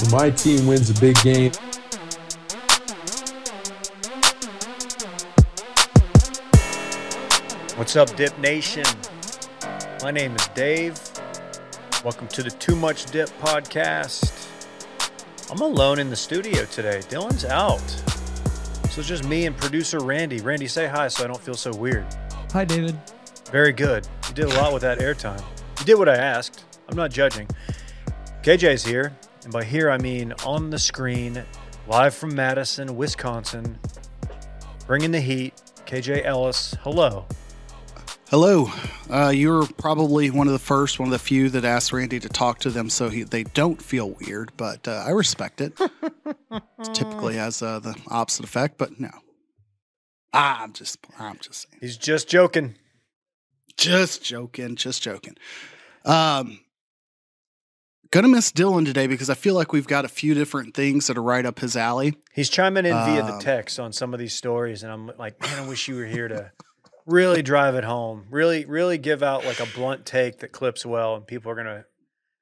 When my team wins a big game, What's up, Dip Nation? My name is Dave. Welcome to the Too Much Dip podcast. I'm alone in the studio today. Dylan's out. So it's just me and producer Randy. Randy, say hi so I don't feel so weird. Hi, David. Very good. You did a lot with that airtime. You did what I asked. I'm not judging. KJ's here. And by here, I mean on the screen, live from Madison, Wisconsin, bringing the heat. KJ Ellis, hello. Hello. Uh, you were probably one of the first, one of the few that asked Randy to talk to them so he, they don't feel weird, but uh, I respect it. it typically has uh, the opposite effect, but no. Ah, I'm just, I'm just saying. He's just joking. Just joking, just joking. Um, gonna miss Dylan today because I feel like we've got a few different things that are right up his alley. He's chiming in via the Um, text on some of these stories, and I'm like, man, I wish you were here to really drive it home. Really, really give out like a blunt take that clips well, and people are gonna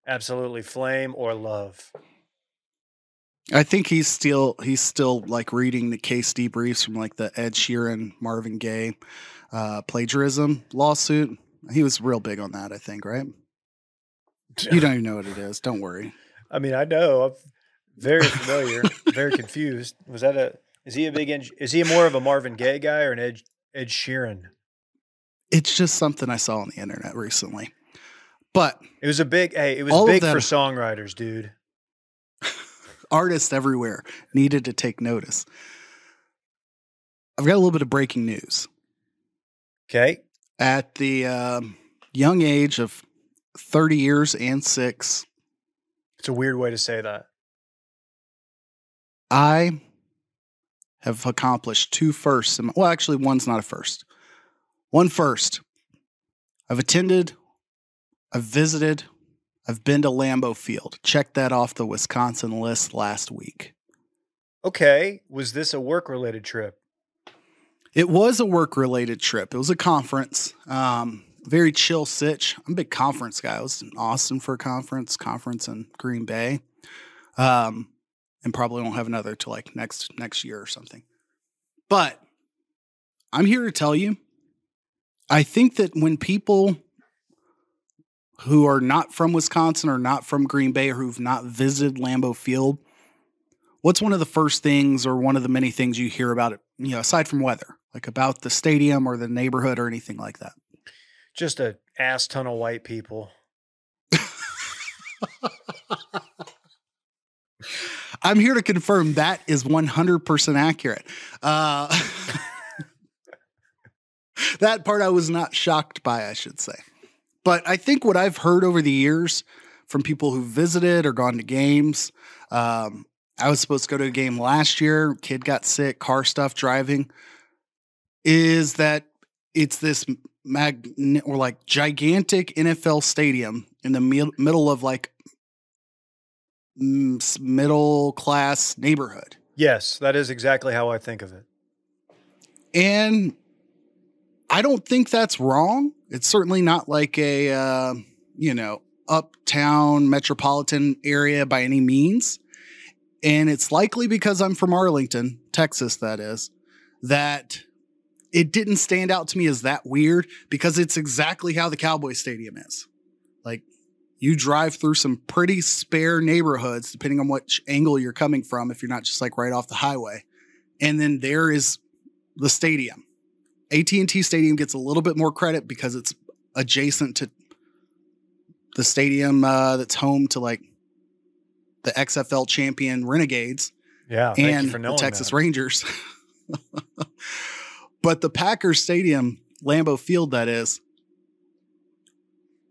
absolutely flame or love. I think he's still he's still like reading the case debriefs from like the Ed Sheeran Marvin Gaye uh, plagiarism lawsuit. He was real big on that, I think, right? You don't even know what it is. Don't worry. I mean, I know. I'm very familiar. very confused. Was that a? Is he a big? Is he more of a Marvin Gaye guy or an Ed Ed Sheeran? It's just something I saw on the internet recently. But It was a big. Hey, it was big for songwriters, dude. artists everywhere needed to take notice. I've got a little bit of breaking news. Okay. At the um, young age of 30 years and six, It's a weird way to say that. I have accomplished two firsts. in my- Well, actually, one's not a first. One first. I've attended, I've visited, I've been to Lambeau Field. Checked that off the Wisconsin list last week. Okay. Was this a work related trip? It was a work related trip. It was a conference. Um, very chill sitch. I'm a big conference guy. I was in Austin for a conference, conference in Green Bay. Um, and probably won't have another till like next next year or something. But I'm here to tell you, I think that when people who are not from Wisconsin or not from Green Bay or who've not visited Lambeau Field, what's one of the first things or one of the many things you hear about it, you know, aside from weather, like about the stadium or the neighborhood or anything like that? Just a ass ton of white people. I'm here to confirm that is 100% accurate. Uh, that part I was not shocked by, I should say. But I think what I've heard over the years from people who visited or gone to games, um, I was supposed to go to a game last year, kid got sick, car stuff driving, is that it's this or like gigantic NFL stadium in the mid- middle of like mm, middle class neighborhood. Yes, that is exactly how I think of it. And I don't think that's wrong. It's certainly not like a, uh, you know, uptown metropolitan area by any means. And it's likely because I'm from Arlington, Texas, that is, that it didn't stand out to me as that weird because it's exactly how the Cowboy Stadium is. Like, you drive through some pretty spare neighborhoods, depending on which angle you're coming from, if you're not just like right off the highway. And then there is the stadium. AT&T Stadium gets a little bit more credit because it's adjacent to the stadium uh, that's home to like the XFL champion Renegades Yeah, and the Texas that. Rangers. but the Packers Stadium, Lambeau Field, that is,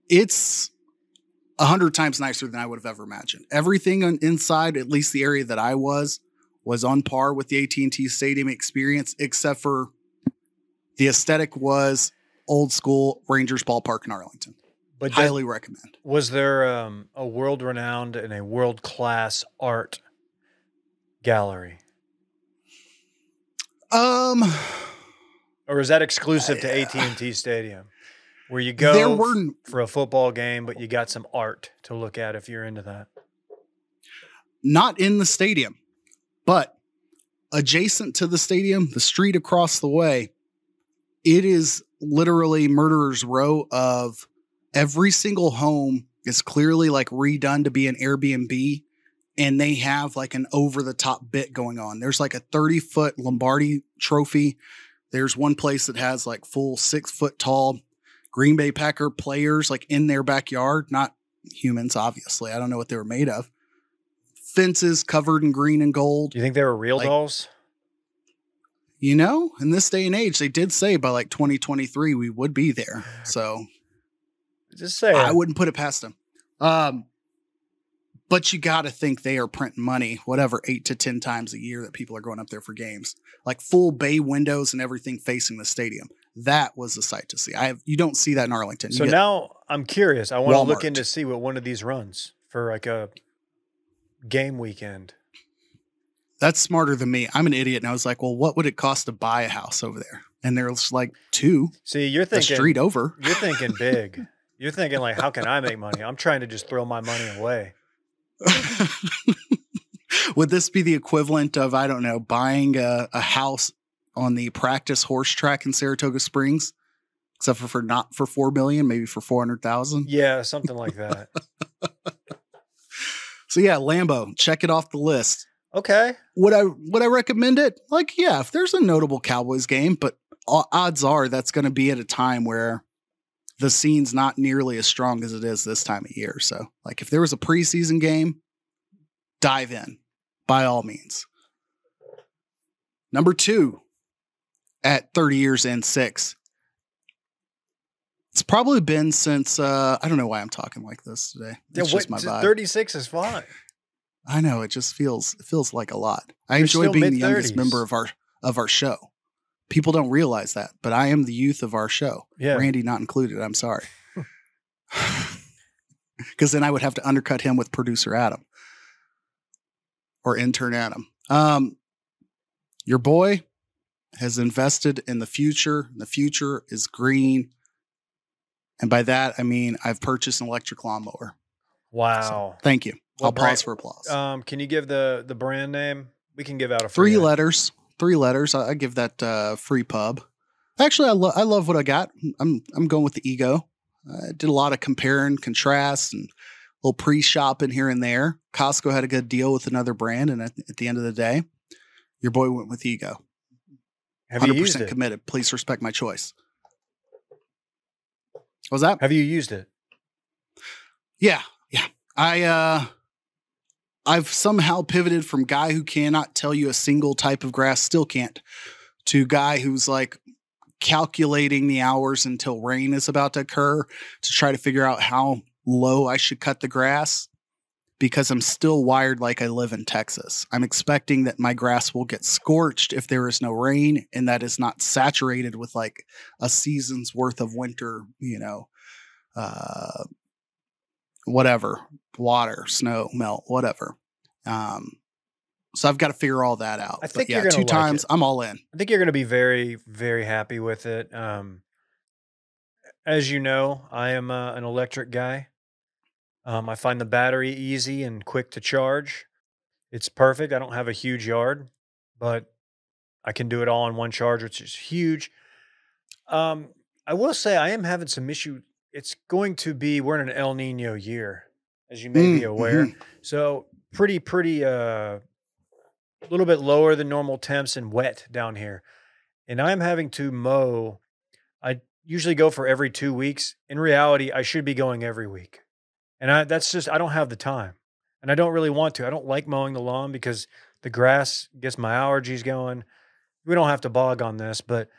it's a hundred times nicer than I would have ever imagined. Everything on inside, at least the area that I was, was on par with the AT&T Stadium experience, except for the aesthetic was old school Rangers ballpark in Arlington. But that- Highly recommend. was there um, a world renowned and a world class art gallery? Um, Or is that exclusive to uh, AT&T Stadium? Where you go there were for a football game, but you got some art to look at if you're into that. not in the stadium, but adjacent to the stadium, the street across the way, it is literally murderer's row of every single home is clearly like redone to be an Airbnb and they have like an over the top bit going on. There's like a 30 foot Lombardi trophy. There's one place that has like full six foot tall Green Bay Packer players like in their backyard, not humans, obviously. I don't know what they were made of. Fences covered in green and gold. Do you think they were real Like- dolls? You know, in this day and age, they did say by like 2023 we would be there. So Just say I wouldn't put it past them. Um, but you got to think they are printing money, whatever, eight to 10 times a year that people are going up there for games. Like full bay windows and everything facing the stadium. That was a sight to see. I have, you don't see that in Arlington. You So now I'm curious. I want to look in to see what one of these runs for like a game weekend. that's smarter than me. I'm an idiot. And I was like, well, what would it cost to buy a house over there? And there's like two, See, you're the thinking street over. you're thinking big. You're thinking like, how can I make money? I'm trying to just throw my money away. Would this be the equivalent of I don't know buying a, a house on the practice horse track in Saratoga Springs, except for for not for four million, maybe for four hundred thousand? Yeah, something like that. So yeah, Lambeau, check it off the list. Okay. Would I would I recommend it? Like yeah, if there's a notable Cowboys game, but odds are that's going to be at a time where the scene's not nearly as strong as it is this time of year. So like if there was a preseason game, dive in by all means. Number two, at 30 years and six. It's probably been since uh I don't know why I'm talking like this today. It's yeah, just my vibe. 36 is fine. I know it just feels it feels like a lot. I You're enjoy being the youngest member of our of our show. People don't realize that, but I am the youth of our show. Yeah. Randy not included. I'm sorry. Because then I would have to undercut him with producer Adam or intern Adam. Um, your boy has invested in the future. The future is green. And by that, I mean I've purchased an electric lawnmower. Wow. Thank you. What I'll brand- pause for applause. Um, can you give the the brand name? We can give out a three letters three letters i, I give that uh free pub. Actually i, lo- I love what i got. I'm i'm going with the ego. I did a lot of comparing contrast, and a little pre-shopping here and there. Costco had a good deal with another brand and at, at the end of the day your boy went with ego. Have you 100% used it? committed. Please respect my choice. What was that? Have you used it? Yeah, yeah. I uh I've somehow pivoted from guy who cannot tell you a single type of grass, still can't, to guy who's like calculating the hours until rain is about to occur to try to figure out how low I should cut the grass because I'm still wired like I live in Texas. I'm expecting that my grass will get scorched if there is no rain and that is not saturated with like a season's worth of winter, you know, uh whatever, water, snow, melt, whatever. Um, so I've got to figure all that out. I But think yeah, you're gonna two like times. it. I'm all in. I think you're going to be very, very happy with it. Um, as you know, I am uh, an electric guy. Um, I find the battery easy and quick to charge. It's perfect. I don't have a huge yard, but I can do it all in one charge, which is huge. Um, I will say I am having some issue. It's going to be we're in an El Nino year, as you may be Mm, aware. mhm. So pretty, pretty, uh, a little bit lower than normal temps and wet down here. And I'm having to mow. I usually go for every two weeks. In reality, I should be going every week. And I, that's just, I don't have the time. And I don't really want to. I don't like mowing the lawn because the grass gets my allergies going. We don't have to bog on this, but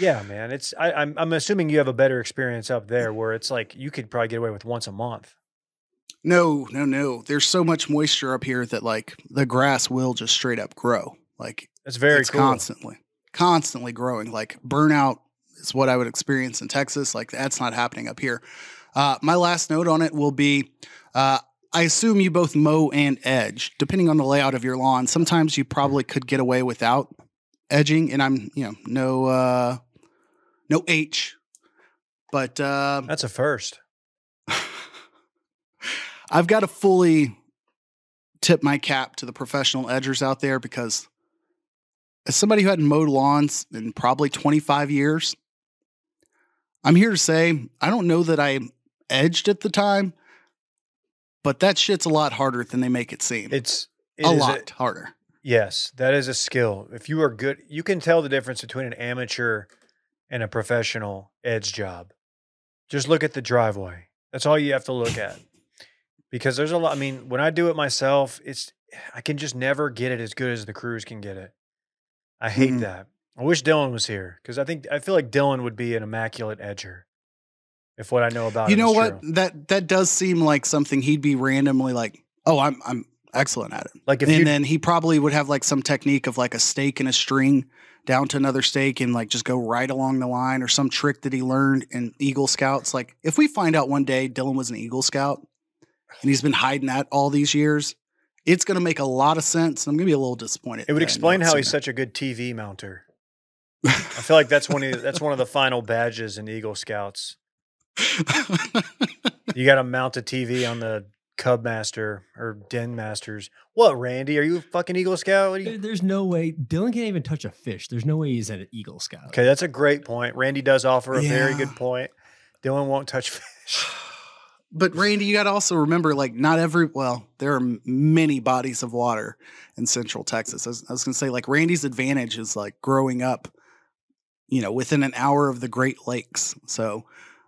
yeah, man, it's, I, I'm, I'm assuming you have a better experience up there where it's like you could probably get away with once a month. No, no, no. There's so much moisture up here that like the grass will just straight up grow. Like That's very it's cool. constantly, constantly growing. Like burnout is what I would experience in Texas. Like that's not happening up here. Uh, my last note on it will be. Uh, I assume you both mow and edge, depending on the layout of your lawn. Sometimes you probably could get away without edging, and I'm, you know, no, uh, no H, but uh, That's a first. I've got to fully tip my cap to the professional edgers out there because as somebody who hadn't mowed lawns in probably 25 years, I'm here to say I don't know that I edged at the time, but that shit's a lot harder than they make it seem. It's it a lot harder. yes, that is a skill. If you are good, you can tell the difference between an amateur and a professional edge job. Just look at the driveway. That's all you have to look at. Because there's a lot. I mean, when I do it myself, it's I can just never get it as good as the crews can get it. I hate Mhm. that. I wish Dylan was here because I think I feel like Dylan would be an immaculate edger. If what I know about you know what? true. That that does seem like something he'd be randomly like, "Oh, I'm I'm excellent at it." Like if and then he probably would have like some technique of like a stake and a string down to another stake and like just go right along the line or some trick that he learned in Eagle Scouts. Like if we find out one day Dylan was an Eagle Scout and he's been hiding that all these years, it's going to make a lot of sense. I'm going to be a little disappointed. It would explain how he's seen such a good TV mounter. I feel like that's one of that's one of the final badges in Eagle Scouts. You got to mount a TV on the Cub Master or Den Masters. What, Randy? Are you a fucking Eagle Scout? What do you- There's no way Dylan can't even touch a fish. There's no way he's an Eagle Scout. Okay, that's a great point. Randy does offer a very good point. Dylan won't touch fish. But Randy, you got to also remember, like, not every well, there are many bodies of water in Central Texas. I was, was going to say, like, Randy's advantage is like growing up, you know, within an hour of the Great Lakes. So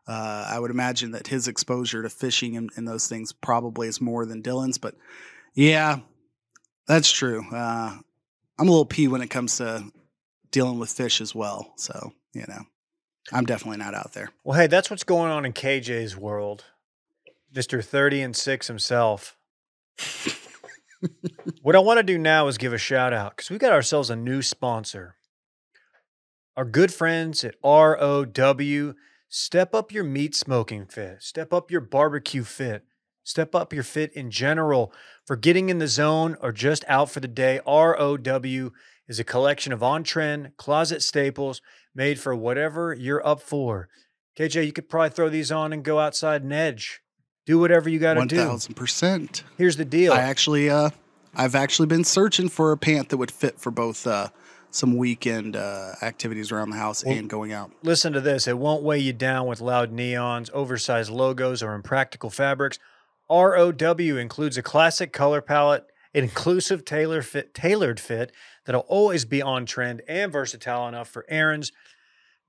uh, I would imagine that his exposure to fishing and, and those things probably is more than Dylan's. But yeah, that's true. Uh, I'm a little pee when it comes to dealing with fish as well. So you know, I'm definitely not out there. Well, hey, that's what's going on in KJ's world. Mr. 30 and 6 himself. what I want to do now is give a shout out because we got ourselves a new sponsor. Our good friends at ROW. Step up your meat smoking fit, step up your barbecue fit, step up your fit in general for getting in the zone or just out for the day. ROW is a collection of on trend closet staples made for whatever you're up for. KJ, you could probably throw these on and go outside and edge. Do whatever you got to do. thousand percent. Here's the deal. I actually, uh, I've actually been searching for a pant that would fit for both uh, some weekend uh, activities around the house Well- and going out. Listen to this. It won't weigh you down with loud neons, oversized logos, or impractical fabrics. ROW includes a classic color palette, an inclusive tailor fit, tailored fit that'll always be on trend and versatile enough for errands,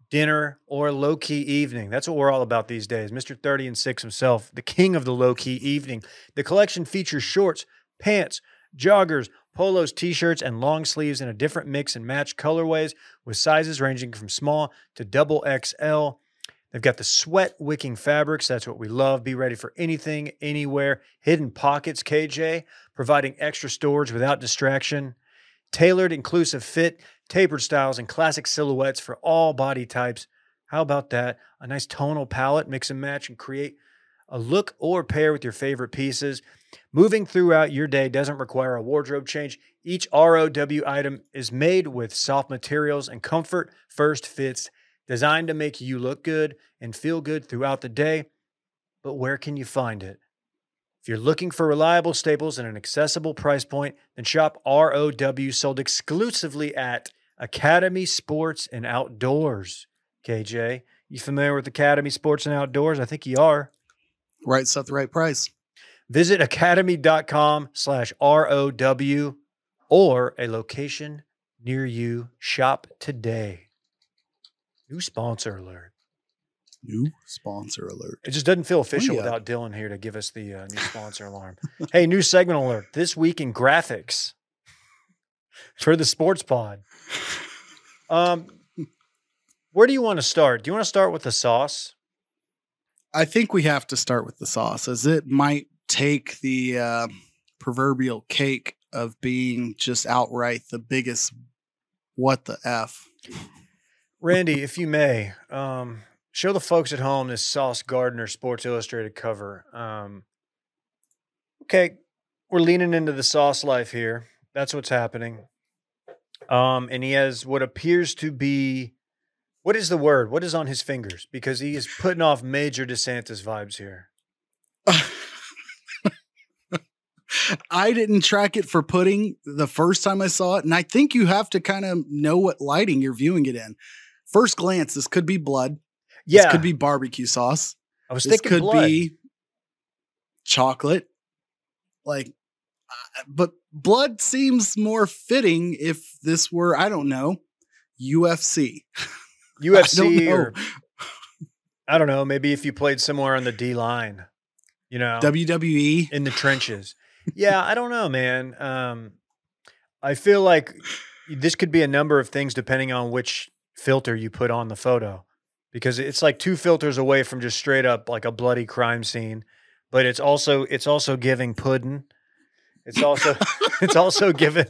dinner, or low key evening. That's what we're all about these days. Mr. 30 and 6 himself, the king of the low key evening. The collection features shorts, pants, joggers, polos, t shirts, and long sleeves in a different mix and match colorways with sizes ranging from small to double XL. They've got the sweat wicking fabrics. That's what we love. Be ready for anything, anywhere. Hidden pockets, KJ, providing extra storage without distraction. Tailored, inclusive fit, tapered styles, and classic silhouettes for all body types. How about that? A nice tonal palette, mix and match, and create a look or pair with your favorite pieces. Moving throughout your day doesn't require a wardrobe change. Each ROW item is made with soft materials and comfort first fits, designed to make you look good and feel good throughout the day. But where can you find it? If you're looking for reliable staples at an accessible price point, then shop ROW sold exclusively at Academy Sports and Outdoors. KJ, you familiar with Academy Sports and Outdoors? I think you are. Right stuff, the right price. Visit academy.com slash ROW or a location near you. Shop today. New sponsor alert. New sponsor alert. It just doesn't feel official yeah. without Dylan here to give us the uh, new sponsor alarm. Hey, new segment alert. This week in graphics for the sports pod. Um, where do you want to start? Do you want to start with the sauce? I think we have to start with the sauce, as it might take the uh, proverbial cake of being just outright the biggest what the f. Randy, if you may, um, show the folks at home this Sauce Gardner Sports Illustrated cover. Um, okay, we're leaning into the sauce life here. That's what's happening. Um, and he has what appears to be what is the word? What is on his fingers? Because he is putting off major DeSantis vibes here. I didn't track it for pudding the first time I saw it, and I think you have to kind of know what lighting you're viewing it in. First glance, this could be blood. Yeah, This could be barbecue sauce. I was This thinking could blood. be chocolate. Like, but blood seems more fitting if this were, I don't know, UFC. UFC know. or I don't know. Maybe if you played somewhere on the D line, you know, WWE. in the trenches. Yeah, I don't know, man. Um, I feel like this could be a number of things depending on which filter you put on the photo, because it's like two filters away from just straight up like a bloody crime scene, but it's also it's also giving pudding. It's also it's also giving.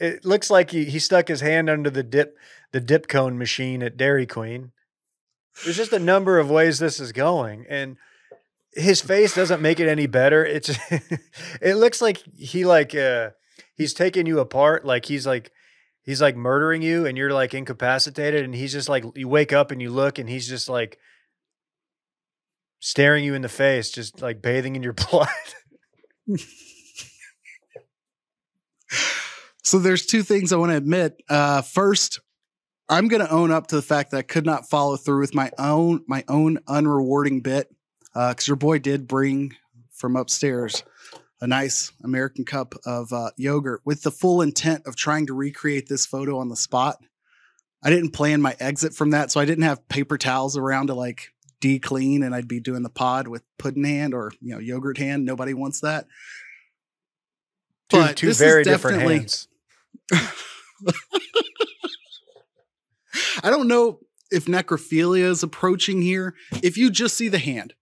It looks like he, he stuck his hand under the dip the dip cone machine at Dairy Queen. There's just a number of ways this is going, and his face doesn't make it any better. It's it looks like he like uh he's taking you apart, like he's like he's like murdering you, and you're like incapacitated, and he's just like you wake up and you look, and he's just like staring you in the face, just like bathing in your blood. So there's two things I want to admit. Uh, first, I'm going to own up to the fact that I could not follow through with my own my own unrewarding bit because your boy did bring from upstairs a nice American cup of uh, yogurt with the full intent of trying to recreate this photo on the spot. I didn't plan my exit from that, so I didn't have paper towels around to like de-clean, and I'd be doing the pod with pudding hand or you know yogurt hand. Nobody wants that. Two, But two this is very different hands. I don't know if necrophilia is approaching here. If you just see the hand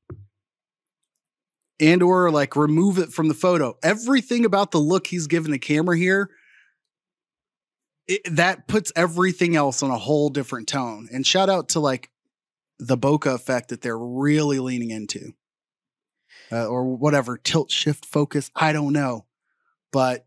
and or like remove it from the photo, everything about the look he's giving the camera here it, that puts everything else on a whole different tone. And shout out to like the bokeh effect that they're really leaning into. Uh, or whatever tilt shift focus, I don't know. But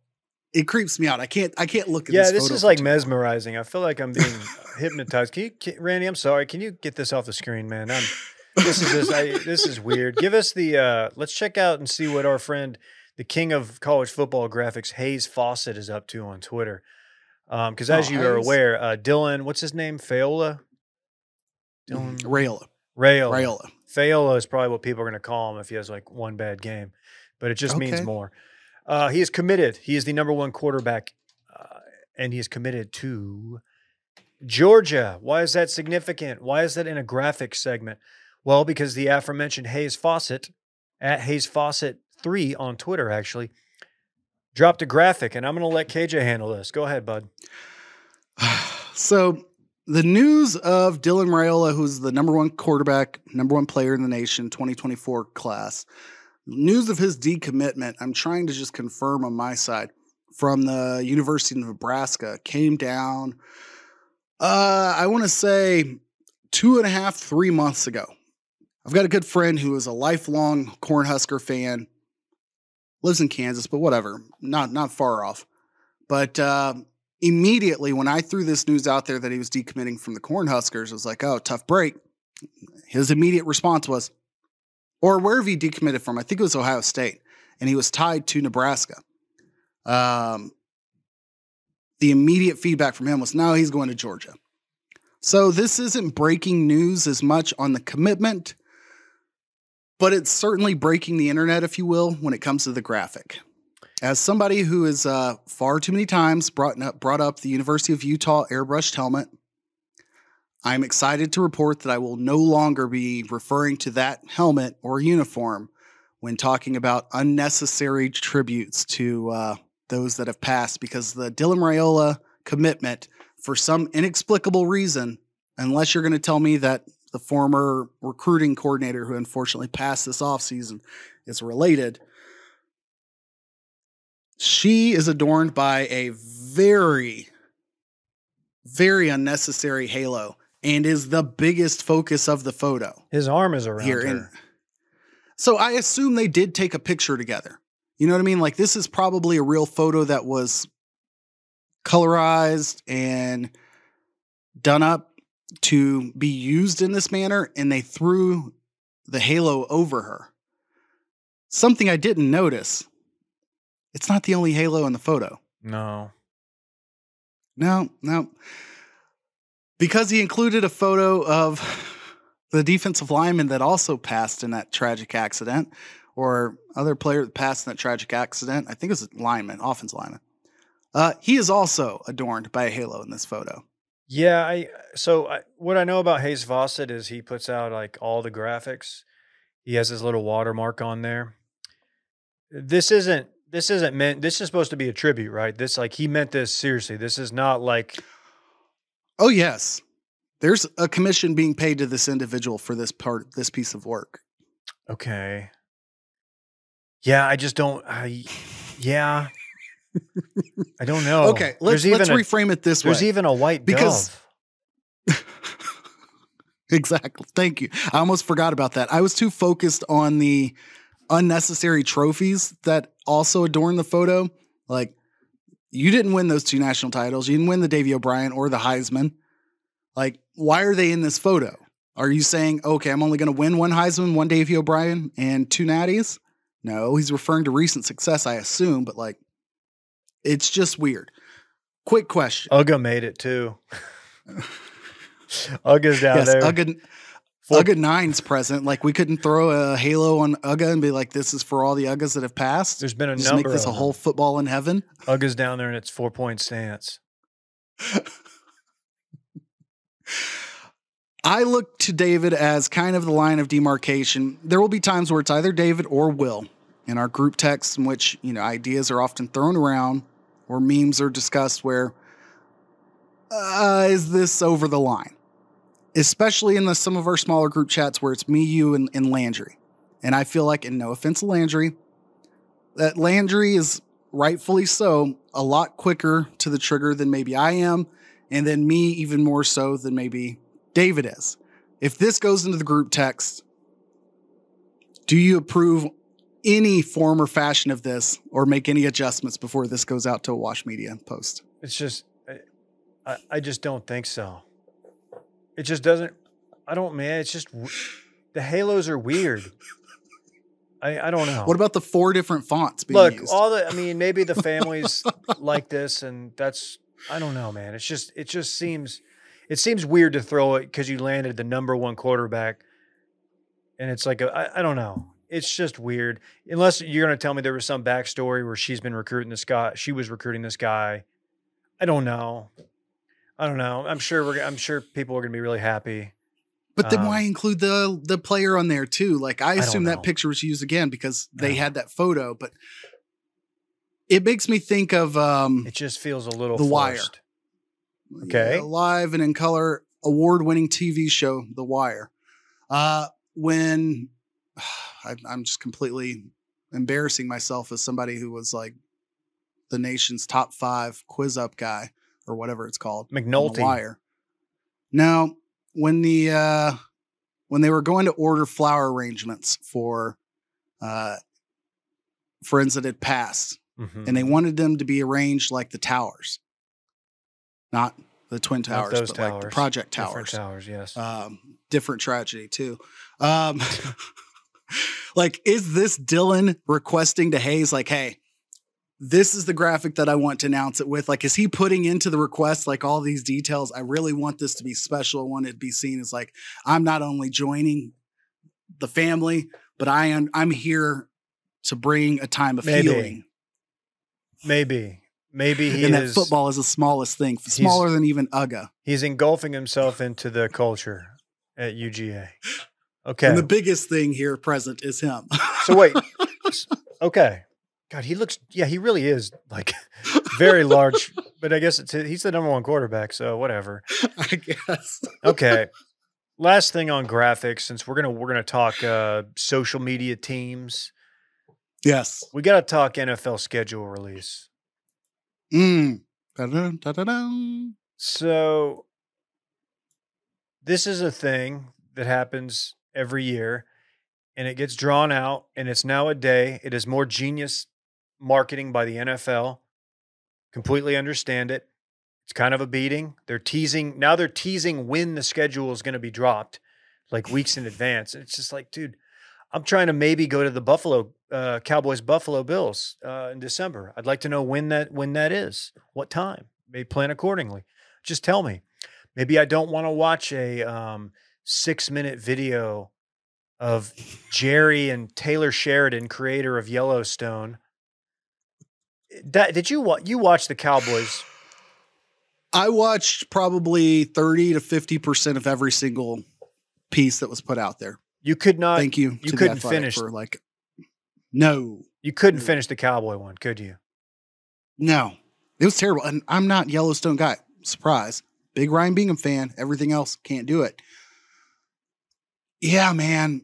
it creeps me out. I can't I can't look at Yeah, this Yeah, this is like mesmerizing. I feel like I'm being hypnotized. Can you, can, Randy? I'm sorry. Can you get this off the screen, man? I'm, this is this, I, this is weird. Give us the. uh Let's check out and see what our friend, the king of college football graphics, Hayes Fawcett, is up to on Twitter. Um, because as Oh, you are aware, uh, Dylan, what's his name? Fayola. Dylan Raiola. Raiola. Raiola. Fayola is probably what people are going to call him if he has like one bad game, but it just means more. Uh, he is committed. He is the number one quarterback, uh, and he is committed to Georgia. Why is that significant? Why is that in a graphic segment? Well, because the aforementioned Hayes Fawcett at Hayes Fawcett three on Twitter actually dropped a graphic, and I'm going to let KJ handle this. Go ahead, bud. so the news of Dylan Raiola, who's the number one quarterback, number one player in the nation, 2024 class, news of his decommitment, I'm trying to just confirm on my side from the University of Nebraska, came down, uh, I want to say two and a half, three months ago. I've got a good friend who is a lifelong Cornhusker fan, lives in Kansas, but whatever, not not far off. But uh, immediately when I threw this news out there that he was decommitting from the Cornhuskers, I was like, oh, tough break. His immediate response was, or wherever he decommitted from, I think it was Ohio State, and he was tied to Nebraska. Um, the immediate feedback from him was, no, he's going to Georgia. So this isn't breaking news as much on the commitment, but it's certainly breaking the internet, if you will, when it comes to the graphic. As somebody who has uh, far too many times brought up, brought up the University of Utah airbrushed helmet, I'm excited to report that I will no longer be referring to that helmet or uniform when talking about unnecessary tributes to uh, those that have passed because the Dylan Raiola commitment, for some inexplicable reason, unless you're going to tell me that the former recruiting coordinator who unfortunately passed this offseason is related, she is adorned by a very, very unnecessary halo and is the biggest focus of the photo His arm is around here. her. And so I assume they did take a picture together. You know what I mean? Like this is probably a real photo that was colorized and done up to be used in this manner, and they threw the halo over her. Something I didn't notice It's not the only halo in the photo. No. No, no. Because he included a photo of the defensive lineman that also passed in that tragic accident, or other player that passed in that tragic accident. I think it was a lineman, offense lineman. Uh, he is also adorned by a halo in this photo. Yeah, I so I, what I know about Hayes Fawcett is he puts out like all the graphics. He has his little watermark on there. This isn't this isn't meant this is supposed to be a tribute, right? This like he meant this seriously. This is not like Oh yes, there's a commission being paid to this individual for this part, this piece of work. okay. Yeah, I just don't I yeah. I don't know. Okay, let's There's let's even a, reframe it this There's way. There's even a white Because- dove. exactly. Thank you. I almost forgot about that. I was too focused on the unnecessary trophies that also adorn the photo. Like, you didn't win those two national titles. You didn't win the Davy O'Brien or the Heisman. Like, why are they in this photo? Are you saying, okay, I'm only going to win one Heisman, one Davy O'Brien, and two Natties? No, he's referring to recent success, I assume, but like, it's just weird. Quick question. Uga made it too. Uga's down yes, there. Uga, Four- Uga Nine's present. Like we couldn't throw a halo on Uga and be like, "This is for all the Ugas that have passed." There's been a Just number make this of a whole football in heaven. Uga's down there in its four point stance. I look to David as kind of the line of demarcation. There will be times where it's either David or Will in our group texts, in which you know ideas are often thrown around or memes are discussed. Where uh, is this over the line? Especially in the some of our smaller group chats where it's me, you, and, and Landry. And I feel like, and no offense to Landry, that Landry is rightfully so a lot quicker to the trigger than maybe I am, and then me even more so than maybe David is. If this goes into the group text, do you approve any form or fashion of this or make any adjustments before this goes out to a wash media post? It's just, I- I, I just don't think so. It just doesn't. I don't, man. It's just the halos are weird. I, I don't know. What about the four different fonts being Look, used? all the. I mean, maybe the families like this, and that's. I don't know, man. It's just. It just seems. It seems weird to throw it because you landed the number one quarterback, and it's like a, I, I don't know. It's just weird. Unless you're going to tell me there was some backstory where she's been recruiting this guy. She was recruiting this guy. I don't know. I don't know. I'm sure we're. I'm sure people are going to be really happy. but then um, why include the the player on there too? Like I assume know. that picture was used again because they had that photo, but it makes me think of um It just feels a little The Wire. Okay. a live and in color award winning TV show, The Wire. Uh, when I, I'm just completely embarrassing myself as somebody who was like the nation's top five QuizUp guy or whatever it's called. McNulty. Wire. Now, when the uh, when they were going to order flower arrangements for uh, friends that had passed, Mhm. and they wanted them to be arranged like the towers, not the twin towers, those but like the towers. project Different towers. towers. Yes. Um, different tragedy too. Um, like, is this Dylan requesting to Hayes like, hey? This is the graphic that I want to announce it with. Like, is he putting into the request like all these details? I really want this to be special. I want it to be seen as like I'm not only joining the family, but I am I'm here to bring a time of Maybe. healing. Maybe. Maybe he and is. that football is the smallest thing, smaller than even UGA. He's engulfing himself into the culture at UGA. Okay. And the biggest thing here present is him. so wait. Okay. God, he looks. Yeah, he really is like very large. But I guess it's he's the number one quarterback. So whatever. I guess. Okay. Last thing on graphics, since we're gonna we're gonna talk uh, social media teams, Yes. we got to talk NFL schedule release. Mm. So this is a thing that happens every year and it gets drawn out and it's now a day. It is more genius marketing by the NFL. Completely understand it. It's kind of a beating. They're teasing now they're teasing when the schedule is going to be dropped like weeks in advance. It's just like, dude, I'm trying to maybe go to the Buffalo uh, Cowboys Buffalo Bills uh, in December. I'd like to know when that when that is, what time. Maybe plan accordingly. Just tell me. Maybe I don't want to watch a um, six minute video of Jerry and Taylor Sheridan, creator of Yellowstone. That did you wa- you watch the Cowboys? I watched probably 30 to 50% of every single piece that was put out there. You could not. Thank you. You couldn't finish- for like no, You couldn't finish the Cowboy one, could you? no. It was terrible. And I'm not Yellowstone guy. Surprise. Big Ryan Bingham fan. Everything else can't do it. Yeah, man.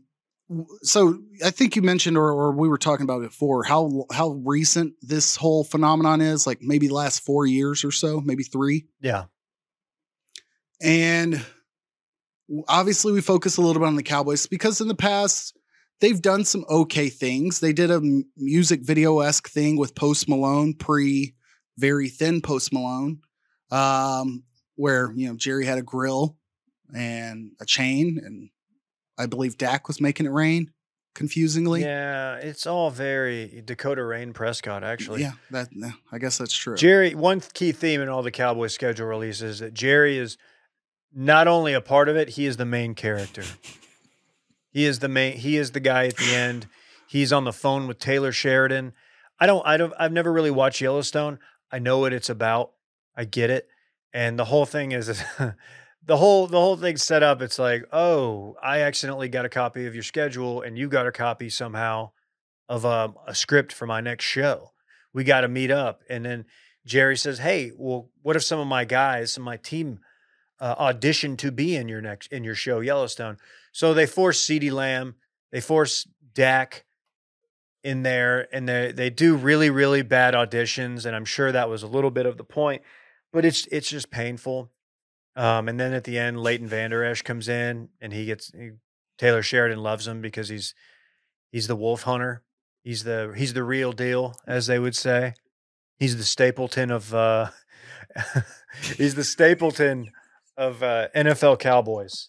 So I think you mentioned, or, or we were talking about before, how how recent this whole phenomenon is. Like maybe last four years or so, maybe three. Yeah. And obviously, we focus a little bit on the Cowboys because in the past, they've done some okay things. They did a music video esque thing with Post Malone, pre very thin Post Malone, um, where, you know, Jerry had a grill and a chain. And I believe Dak was making it rain, confusingly. Yeah, it's all very Dakota Rain Prescott, actually. Yeah, that, yeah, I guess that's true. Jerry, one key theme in all the Cowboys schedule releases is that Jerry is not only a part of it, he is the main character. he is the main he is the guy at the end. He's on the phone with Taylor Sheridan. I don't I don't I've never really watched Yellowstone. I know what it's about. I get it. And the whole thing is the whole the whole thing's set up. It's like, oh, I accidentally got a copy of your schedule and you got a copy somehow of um, a script for my next show. We got to meet up. And then Jerry says, "Hey, well, what if some of my guys, some of my team, uh, audition to be in your next in your show, Yellowstone?" So they force CeeDee Lamb, they force Dak in there, and they they do really really bad auditions, and I'm sure that was a little bit of the point, but it's it's just painful. Um, and then at the end, Leighton Vander Esch comes in, and he gets he, Taylor Sheridan loves him because he's he's the wolf hunter. He's the he's the real deal, as they would say. He's the Stapleton of uh, he's the Stapleton of uh, NFL Cowboys.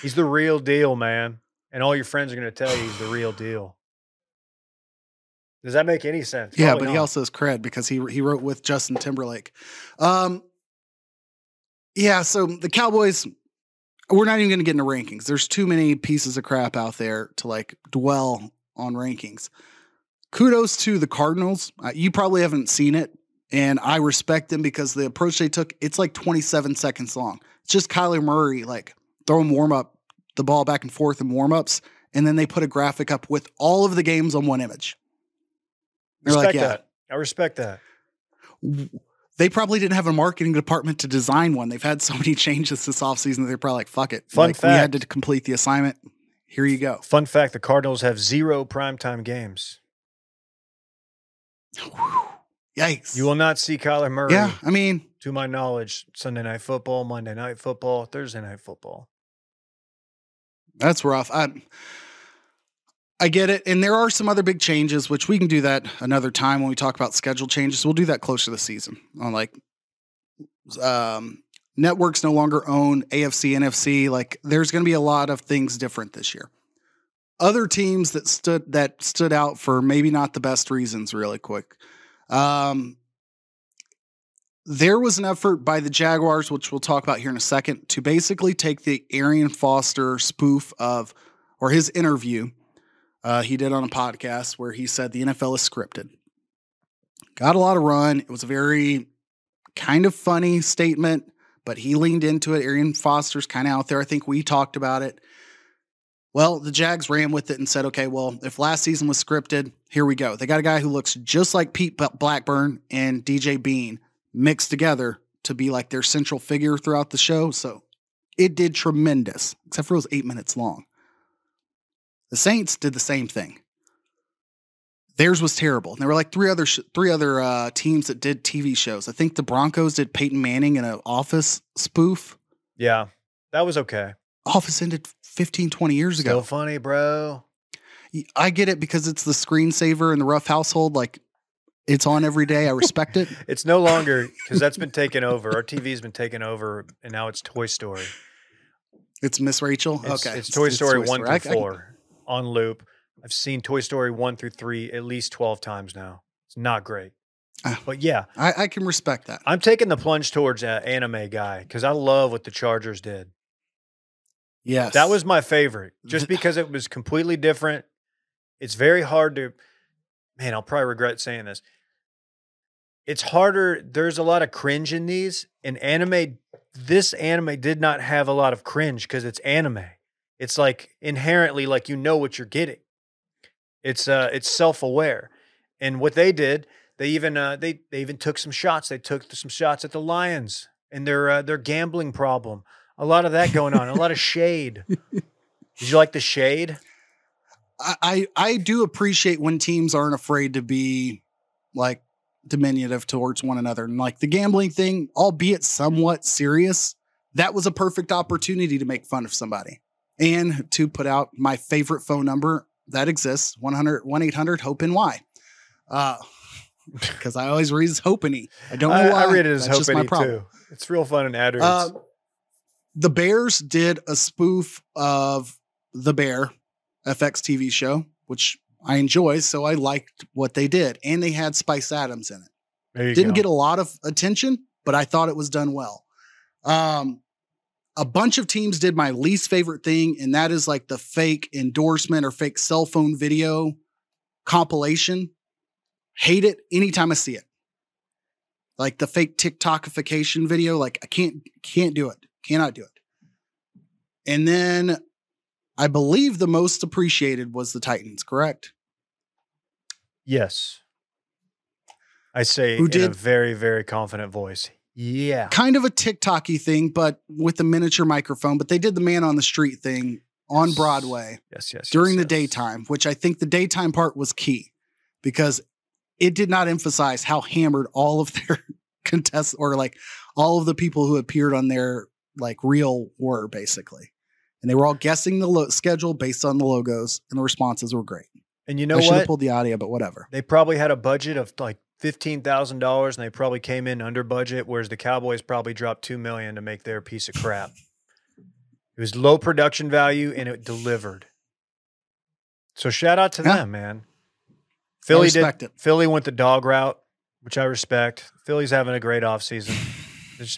He's the real deal, man. And all your friends are going to tell you he's the real deal. Does that make any sense? Yeah, Probably but he also has cred because he he wrote with Justin Timberlake. Um, yeah, so the Cowboys, we're not even going to get into rankings. There's too many pieces of crap out there to like dwell on rankings. Kudos to the Cardinals. Uh, you probably haven't seen it, and I respect them because the approach they took. It's like 27 seconds long. It's just Kyler Murray like throwing warm up the ball back and forth in warm ups, and then they put a graphic up with all of the games on one image. They're respect like, yeah, that. I respect that. They probably didn't have a marketing department to design one. They've had so many changes this offseason that they're probably like, fuck it. Fun like, we had to complete the assignment. Here you go. Fun fact: the Cardinals have zero primetime games. Yikes. You will not see Kyler Murray. yeah, I mean, to my knowledge, Sunday night football, Monday night football, Thursday night football. that's rough. I, I get it. And there are some other big changes, which we can do that another time when we talk about schedule changes. We'll do that closer to the season on like um, networks no longer own AFC, NFC. Like there's going to be a lot of things different this year. Other teams that stood that stood out for maybe not the best reasons, really quick. Um, there was an effort by the Jaguars, which we'll talk about here in a second, to basically take the Arian Foster spoof of, or his interview uh, he did on a podcast where he said the NFL is scripted. Got a lot of run. It was a very kind of funny statement, but he leaned into it. Arian Foster's kind of out there. I think we talked about it. Well, the Jags ran with it and said, okay, well, if last season was scripted, here we go. They got a guy who looks just like Pete Blackburn and DJ Bean mixed together to be like their central figure throughout the show. So it did tremendous, except for it was eight minutes long. The Saints did the same thing. Theirs was terrible. And there were like three other sh- three other uh, teams that did TV shows. I think the Broncos did Peyton Manning in an Office spoof. Yeah, that was okay. Office ended 15, 20 years ago. funny, bro. I get it because it's the screensaver in the rough household. Like it's on every day. I respect it. It's no longer because that's been taken over. Our TV's been taken over, and now it's Toy Story. It's Miss Rachel. It's, okay, it's Toy Story one I- through I- four on loop. I've seen Toy Story 1 through 3 at least 12 times now. It's not great. Ah. But yeah, I, I can respect that. I'm taking the plunge towards uh, anime guy because I love what the Chargers did. Yes. That was my favorite, just because it was completely different. It's very hard to, man. I'll probably regret saying this. It's harder. There's a lot of cringe in these. In anime, this anime did not have a lot of cringe because it's anime. It's like inherently like you know what you're getting. It's uh, it's self aware, and what they did, they even uh, they they even took some shots. They took some shots at the Lions and their uh, their gambling problem. A lot of that going on. a lot of shade. Did you like the shade? I, I I do appreciate when teams aren't afraid to be like diminutive towards one another. And like the gambling thing, albeit somewhat serious, that was a perfect opportunity to make fun of somebody and to put out my favorite phone number that exists 100 1-800 hope and why uh because i always read as hopeny i don't know I, why I read it as That's just my too. It's real fun in ad reads. uh, the bears did a spoof of the bear fx tv show which i enjoy so i liked what they did and they had spice adams in it there you didn't go. get a lot of attention, but I thought it was done well. Um, a bunch of teams did my least favorite thing, and that is like the fake endorsement or fake cell phone video compilation. Hate it anytime I see it. Like the fake TikTokification video, like I can't can't do it. Cannot do it. And then I believe the most appreciated was the Titans, correct? yes. I say Who in a very, very confident voice. Yeah. kind of a TikToky thing, but with a miniature microphone. But they did the man on the street thing on Yes. Broadway Yes, yes. during yes, the yes. daytime, which I think the daytime part was key because it did not emphasize how hammered all of their contests or like all of the people who appeared on their like reel were basically. And they were all guessing the lo- schedule based on the logos, and the responses were great. And you know I should have pulled the audio, but whatever. They probably had a budget of like fifteen thousand dollars, and they probably came in under budget. Whereas the Cowboys probably dropped two million to make their piece of crap. It was low production value, and it delivered. So shout out to Yeah. them, man. Philly did. it. Philly went the dog route, which I respect. Philly's having a great offseason.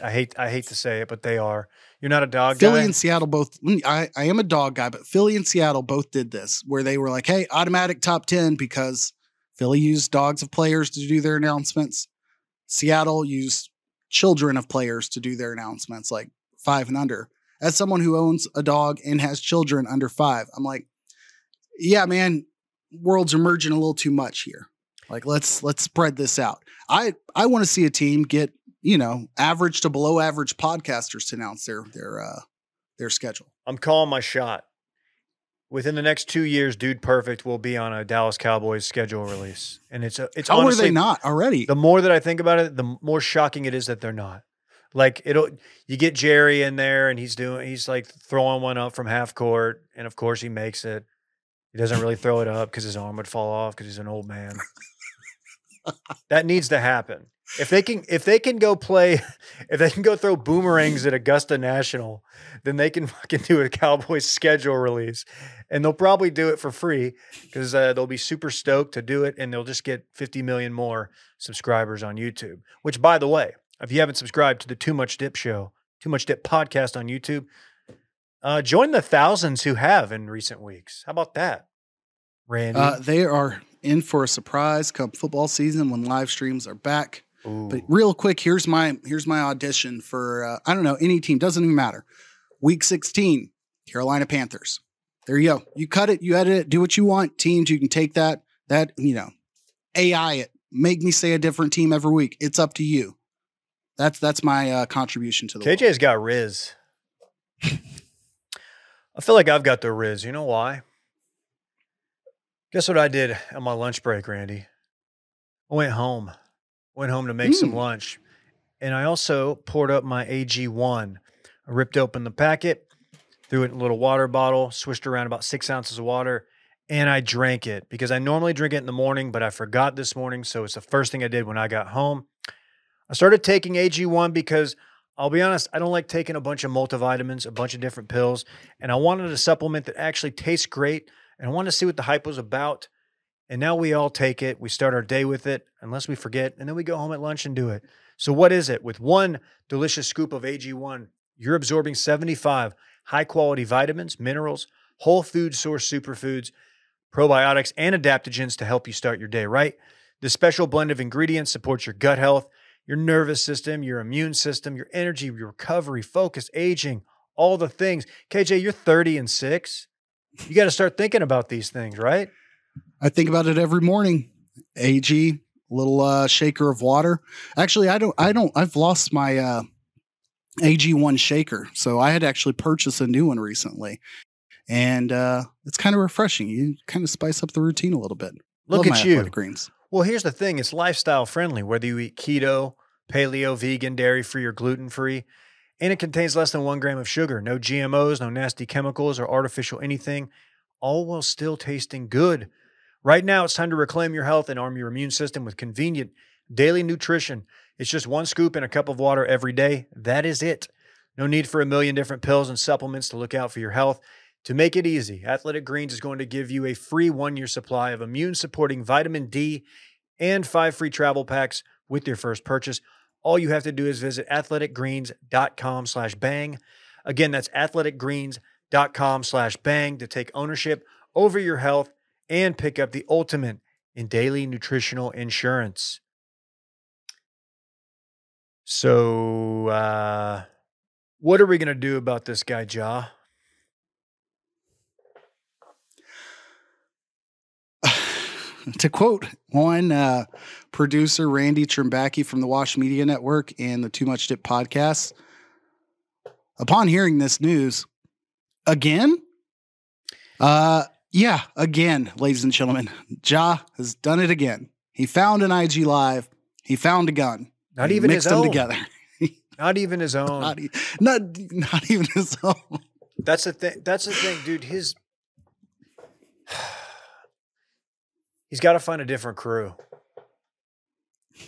I hate I hate to say it, but they are. You're not a dog Philly guy. and Seattle both. mm, I, I am a dog guy, but Philly and Seattle both did this where they were like, hey, automatic top 10 because Philly used dogs of players to do their announcements. Seattle used children of players to do their announcements, like five and under. As someone who owns a dog and has children under five, I'm like, yeah, man, worlds are merging a little too much here. Like let's let's spread this out. I I want to see a team get you know average to below average podcasters to announce their their uh their schedule. I'm calling my shot. Within the next two years, Dude Perfect will be on a Dallas Cowboys schedule release, and it's a it's How honestly are they not already? the more that I think about it, the more shocking it is that they're not. Like it'll you get Jerry in there and he's doing he's like throwing one up from half court, and of course he makes it. He doesn't really throw it up because his arm would fall off because he's an old man. that needs to happen. If they can if they can go play if they can go throw boomerangs at Augusta National, then they can fucking do a Cowboys schedule release. And they'll probably do it for free because uh, they'll be super stoked to do it and they'll just get 50 million more subscribers on YouTube. Which, by the way, if you haven't subscribed to the Too Much Dip show, Too Much Dip podcast on YouTube, uh, join the thousands who have in recent weeks. How about that, Randy? Uh, they are in for a surprise come football season when live streams are back. Ooh. But real quick, here's my here's my audition for uh, I don't know any team doesn't even matter. Week 16, Carolina Panthers. There you go. You cut it, you edit it, do what you want. Teams, you can take that that you know, AI it, make me say a different team every week. It's up to you. That's that's my uh, contribution to the world. KJ's got Riz. I feel like I've got the Riz. You know why? Guess what I did on my lunch break, Randy? I went home. Went home to make some Mm. lunch. And I also poured up my AG1. I ripped open the packet, threw it in a little water bottle, swished around about six ounces of water, and I drank it because I normally drink it in the morning, but I forgot this morning. So it's the first thing I did when I got home. I started taking AG1 because I'll be honest, I don't like taking a bunch of multivitamins, a bunch of different pills, and I wanted a supplement that actually tastes great and I wanted to see what the hype was about. And now we all take it. We start our day with it, unless we forget, and then we go home at lunch and do it. So, what is it? With one delicious scoop of AG1, you're absorbing 75 high quality vitamins, minerals, whole food source superfoods, probiotics, and adaptogens to help you start your day right. This special blend of ingredients supports your gut health, your nervous system, your immune system, your energy, your recovery, focus, aging, all the things. KJ, you're 30 and six. You got to start thinking about these things, right? I think about it every morning. AG, little uh, shaker of water. Actually, I don't. I don't. I've lost my uh, AG1 shaker, so I had to actually purchase a new one recently, and uh, it's kind of refreshing. You kind of spice up the routine a little bit. Look Love at you. Greens. Well, here's the thing it's lifestyle friendly, whether you eat keto, paleo, vegan, dairy free, or gluten free. And it contains less than one gram of sugar, no GMOs, no nasty chemicals or artificial anything, all while still tasting good. Right now, it's time to reclaim your health and arm your immune system with convenient daily nutrition. It's just one scoop in a cup of water every day. That is it. No need for a million different pills and supplements to look out for your health. To make it easy, Athletic Greens is going to give you a free one year supply of immune supporting vitamin D and five free travel packs with your first purchase. All you have to do is visit athleticgreens.com slash bang. Again, that's athleticgreens.com slash bang to take ownership over your health and pick up the ultimate in daily nutritional insurance. So, uh, what are we going to do about this guy, Ja? to quote one uh, producer, Randy Trimbacki from the Wash Media Network and the Too Much Dip podcast, upon hearing this news, again, uh, yeah, again, ladies and gentlemen, Ja has done it again. He found an IG live. He found a gun. Not He even mixed his them own. together. Not even his own. Not, e- not, not even his own. That's the thing. That's the thing, dude. His he's got to find a different crew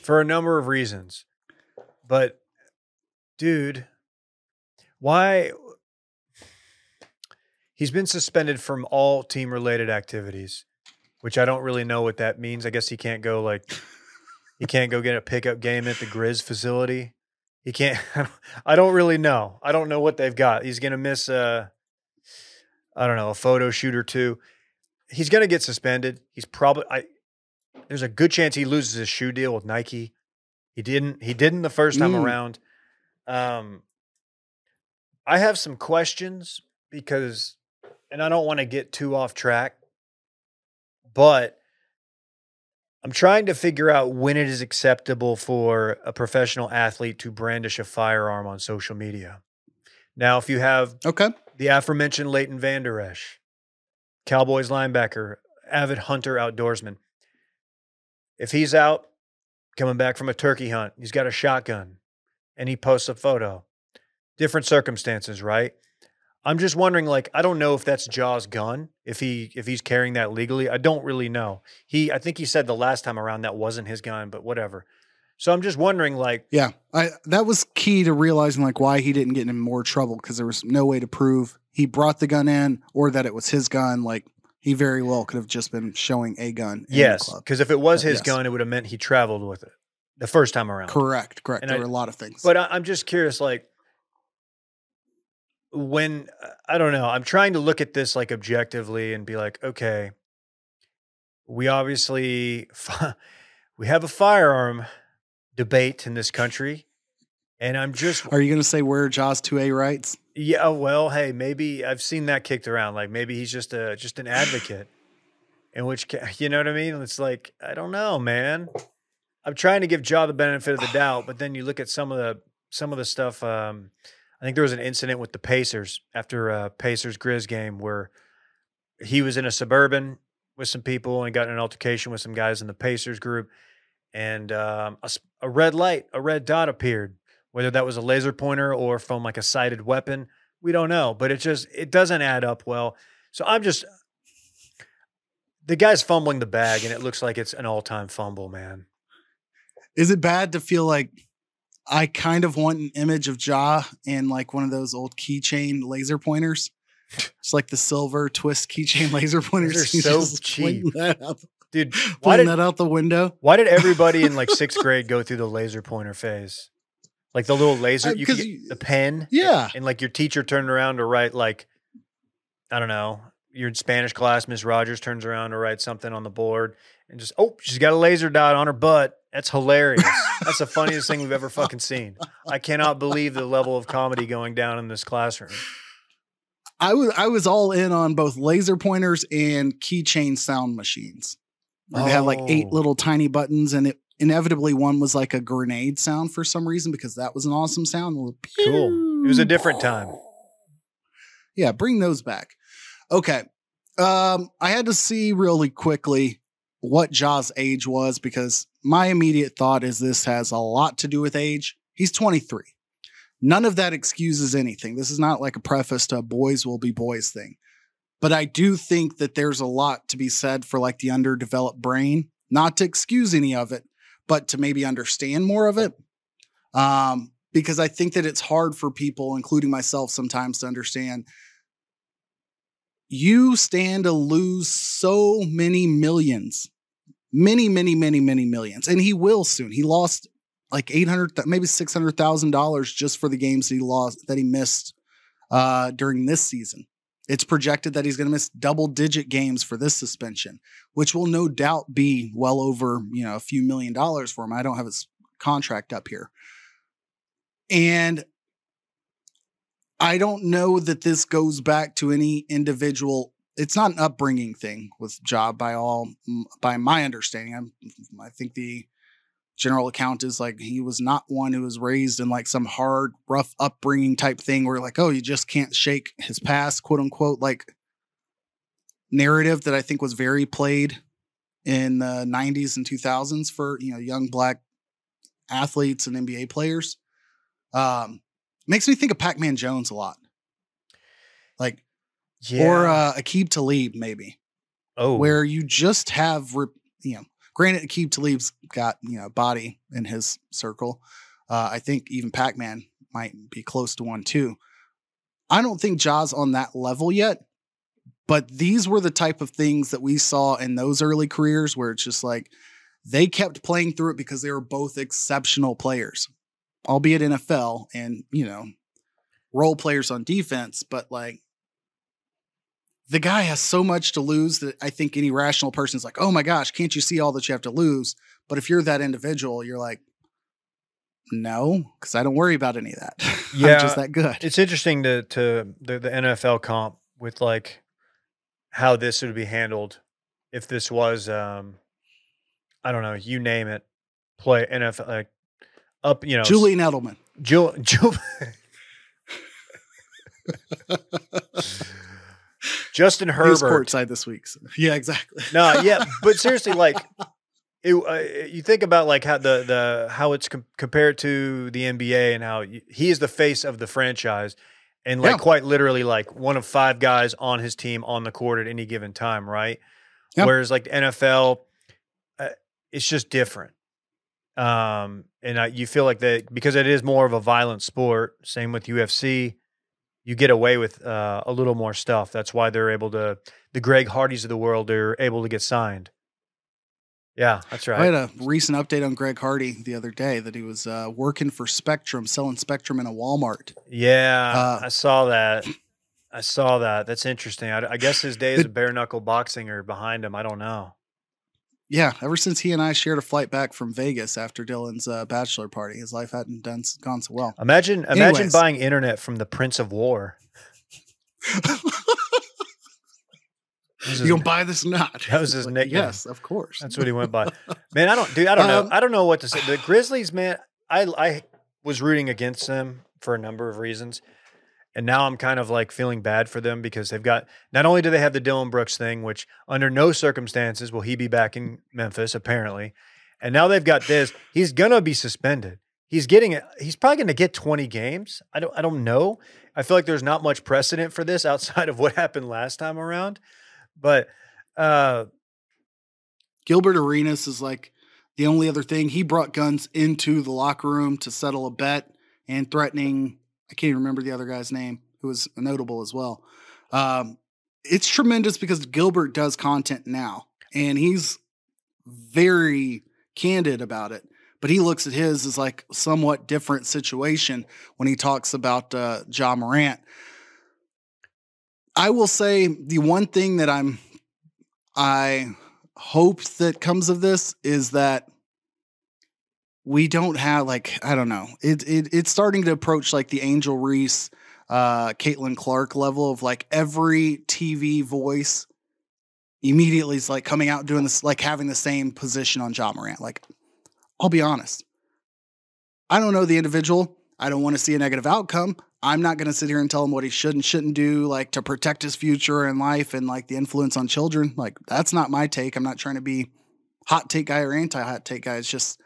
for a number of reasons. But, dude, why? He's been suspended from all team related activities, which I don't really know what that means. I guess he can't go like he can't go get a pickup game at the Grizz facility. He can't. I don't really know. I don't know what they've got. He's gonna miss a, I don't know, a photo shoot or two. He's gonna get suspended. He's probably. I. There's a good chance he loses his shoe deal with Nike. He didn't. He didn't the first time Mm. around. Um. I have some questions because, and I don't want to get too off track, but I'm trying to figure out when it is acceptable for a professional athlete to brandish a firearm on social media. Now, if you have Okay. the aforementioned Leighton Vander Esch, Cowboys linebacker, avid hunter outdoorsman, if he's out coming back from a turkey hunt, he's got a shotgun and he posts a photo, different circumstances, right? I'm just wondering, like, I don't know if that's Ja's gun, if he if he's carrying that legally. I don't really know. He I think he said the last time around that wasn't his gun, but whatever. So I'm just wondering, like, Yeah, I that was key to realizing like why he didn't get in more trouble because there was no way to prove he brought the gun in or that it was his gun. Like he very well could have just been showing a gun. in yes, because if it was his yes. gun, it would have meant he traveled with it the first time around. correct, correct. And there I- were a lot of things. But I, I'm just curious, like, when I don't know, I'm trying to look at this like objectively and be like, okay, we obviously we have a firearm debate in this country, and I'm just are you going to say where Ja's two A rights? yeah, well, hey, maybe I've seen that kicked around. Like maybe he's just a just an advocate. In which, you know what I mean? It's like I don't know, man. I'm trying to give Ja the benefit of the doubt, but then you look at some of the some of the stuff. Um, I think there was an incident with the Pacers after a Pacers Grizz game where he was in a suburban with some people and got in an altercation with some guys in the Pacers group, and um, a, a red light, a red dot appeared. Whether that was a laser pointer or from like a sighted weapon, we don't know. But it just it doesn't add up well. So I'm just the guy's fumbling the bag, and it looks like it's an all time fumble, man. Is it bad to feel like I kind of want an image of Ja and like one of those old keychain laser pointers? It's like the silver twist keychain laser pointers. Those are so cheap. That out, Dude, why did that out the window. why did everybody in like sixth grade go through the laser pointer phase? Like the little laser, Uh, you could get you- the pen, Yeah. and like your teacher turned around to write like, I don't know, your Spanish class, Miss Rogers turns around to write something on the board, and just oh, she's got a laser dot on her butt. That's hilarious. That's the funniest thing we've ever fucking seen. I cannot believe the level of comedy going down in this classroom. I was I was all in on both laser pointers and keychain sound machines. Where They had like eight little tiny buttons, and it inevitably one was like a grenade sound for some reason because that was an awesome sound. Cool. It was a different time. Yeah, bring those back. Okay. Um, I had to see really quickly what Ja's age was because my immediate thought is this has a lot to do with age. He's 23. None of that excuses anything. This is not like a preface to a boys will be boys thing. But I do think that there's a lot to be said for like the underdeveloped brain, not to excuse any of it, but to maybe understand more of it. Um, because I think that it's hard for people, including myself, sometimes to understand you stand to lose so many millions, many, many, many, many millions, and he will soon. He lost like eight hundred, maybe six hundred thousand dollars just for the games that he lost that he missed uh, during this season. It's projected that he's going to miss double-digit games for this suspension, which will no doubt be well over you know a few million dollars for him. I don't have his contract up here, and I don't know that this goes back to any individual. It's not an upbringing thing with Ja by all by my understanding. I'm, I think the general account is like he was not one who was raised in like some hard, rough upbringing type thing where like, oh, you just can't shake his past, quote unquote, like narrative that I think was very played in the 90s and 2000s for you know young black athletes and NBA players. Um, makes me think of Pac-Man Jones a lot. Like Yeah. or uh Aqib Talib maybe, oh, where you just have re- you know, granted Aqib Talib's got, you know, body in his circle. Uh I think even Pac-Man might be close to one too. I don't think Ja's on that level yet, but these were the type of things that we saw in those early careers where it's just like they kept playing through it because they were both exceptional players, albeit NFL and, you know, role players on defense, but like the guy has so much to lose that I think any rational person is like, oh my gosh, can't you see all that you have to lose? But if you're that individual, you're like, no, because I don't worry about any of that. Yeah. I'm just that good. it's interesting to to the, the NFL comp with like how this would be handled if this was um I don't know, you name it, play NFL like up, you know, Julian Edelman. Jul, Jul, Justin Herbert. courtside this week. so- Yeah, exactly. No, yeah, but seriously, like, it, uh, you think about like how the the how it's com- compared to the NBA and how y- he is the face of the franchise, and like Yeah. quite literally like one of five guys on his team on the court at any given time, right? Yeah. Whereas like the NFL, uh, it's just different. Um, and I, you feel like that because it is more of a violent sport. Same with UFC, you get away with uh, a little more stuff. That's why they're able to. The Greg Hardys of the world are able to get signed. Yeah, that's right. I had a recent update on Greg Hardy the other day that he was uh, working for Spectrum, selling Spectrum in a Walmart. Yeah, Uh, I saw that. I saw that. That's interesting. I, I guess his days of bare knuckle boxing are behind him. I don't know. Yeah, ever since he and I shared a flight back from Vegas after Dylan's uh, bachelor party, his life hadn't done gone so well. Imagine, imagine buying internet from the Prince of War. You gonna buy this or not? That was his Like, nickname. Yes, of course. That's what he went by. Man, I don't, dude. I don't know. Um, I don't know what to say. The Grizzlies, man. I I was rooting against them for a number of reasons, and now I'm kind of like feeling bad for them because they've got. Not only do they have the Dillon Brooks thing, which under no circumstances will he be back in Memphis, apparently, and now they've got this. He's gonna be suspended. He's getting it. He's probably to get 20 games. I don't. I don't know. I feel like there's not much precedent for this outside of what happened last time around, but. uh Gilbert Arenas is like the only other thing. He brought guns into the locker room to settle a bet and threatening. I can't even remember the other guy's name, who was notable as well. Um, it's tremendous because Gilbert does content now, and he's very candid about it. But he looks at his as like somewhat different situation when he talks about uh, Ja Morant. I will say the one thing that I'm I hope that comes of this is that we don't have like I don't know it, it it's starting to approach like the Angel Reese, uh, Caitlin Clark level of like every TV voice immediately is like coming out doing this like having the same position on Ja Morant. Like I'll be honest, I don't know the individual. I don't want to see a negative outcome. I'm not going to sit here and tell him what he should and shouldn't do, like to protect his future in life and like the influence on children. Like that's not my take. I'm not trying to be hot take guy or anti hot take guy. It's just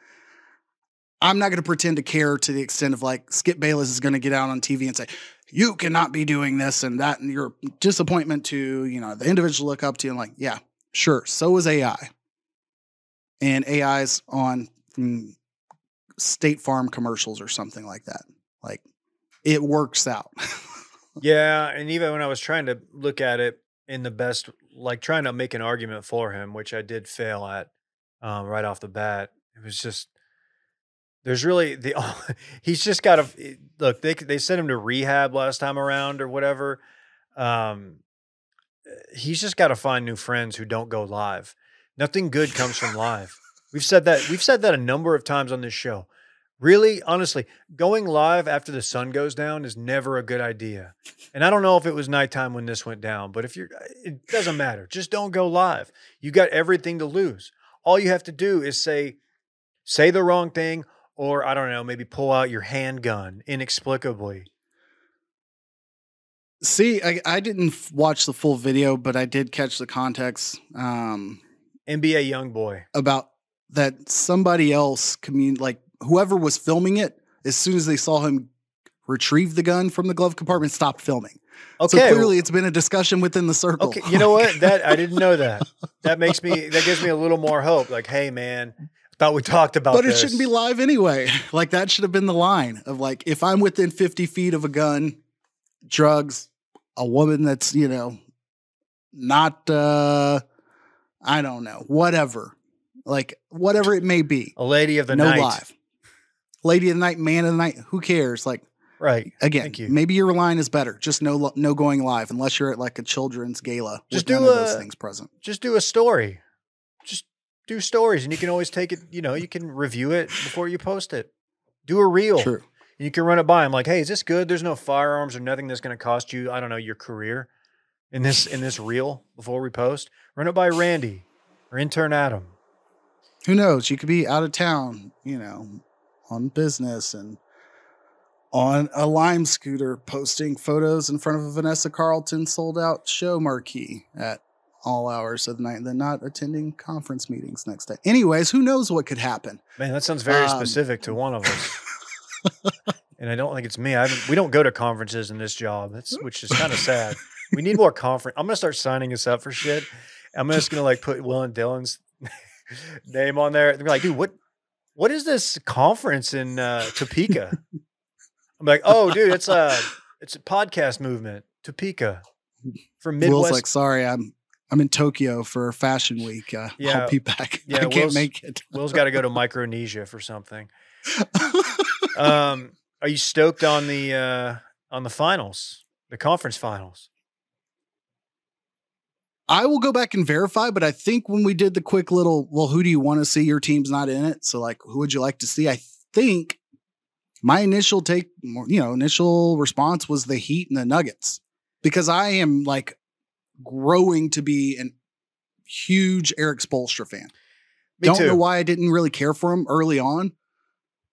I'm not going to pretend to care to the extent of like Skip Bayless is going to get out on TV and say you cannot be doing this and that, and your disappointment to you know the individual look up to you and like yeah, sure. So is AI, and AI's on mm, State Farm commercials or something like that. Like it works out. yeah, and even when I was trying to look at it in the best, like trying to make an argument for him, which I did fail at um, right off the bat, it was just there's really the he's just got to look. They they sent him to rehab last time around or whatever. Um, he's just got to find new friends who don't go live. Nothing good comes from live. We've said that. We've said that a number of times on this show. Really, honestly, going live after the sun goes down is never a good idea. And I don't know if it was nighttime when this went down, but if you're, it doesn't matter. Just don't go live. You got everything to lose. All you have to do is say, say the wrong thing, or I don't know, maybe pull out your handgun inexplicably. See, I, I didn't watch the full video, but I did catch the context. Um, NBA young boy about that somebody else commun like whoever was filming it, as soon as they saw him retrieve the gun from the glove compartment, stopped filming. Okay. So clearly it's been a discussion within the circle. Okay. You know what? That I didn't know that. That makes me that gives me a little more hope. Like, hey man, thought we talked about But this. it shouldn't be live anyway. Like that should have been the line of like if I'm within 50 feet of a gun, drugs, a woman that's, you know, not uh I don't know, whatever. Like whatever it may be. A lady of the no night. live. Lady of the night, man of the night, who cares? Like Right. Again, maybe your line is better. Just no no going live unless you're at like a children's gala. Just do a, those things present. Just do a story. Do stories, and you can always take it. You know, you can review it before you post it. Do a reel. True. You can run it by. I'm like, hey, is this good? There's no firearms or nothing that's going to cost you. I don't know your career in this in this reel before we post. Run it by Randy or intern Adam. Who knows? You could be out of town. You know, on business and on a lime scooter posting photos in front of a Vanessa Carlton sold out show marquee at all hours of the night and then not attending conference meetings next day. Anyways, who knows what could happen? Man, that sounds very um, specific to one of us. and I don't think it's me. I we don't go to conferences in this job. That's which is kind of sad. We need more conference. I'm gonna start signing us up for shit. I'm just gonna like put Will and Dylan's name on there. They're like, dude, what what is this conference in uh, Topeka? I'm like, oh, dude, it's a it's a podcast movement, Topeka, from Midwest. Will's like, sorry, I'm I'm in Tokyo for Fashion Week. Uh, yeah, I'll be back. Yeah, I can't Will's, make it. Will's got to go to Micronesia for something. um, are you stoked on the uh, on the finals, the conference finals? I will go back and verify, but I think when we did the quick little, well, who do you want to see? Your team's not in it, so like, who would you like to see? I think my initial take, you know, initial response was the Heat and the Nuggets because I am like growing to be an huge Erik Spoelstra fan. Me Don't too. know why I didn't really care for him early on,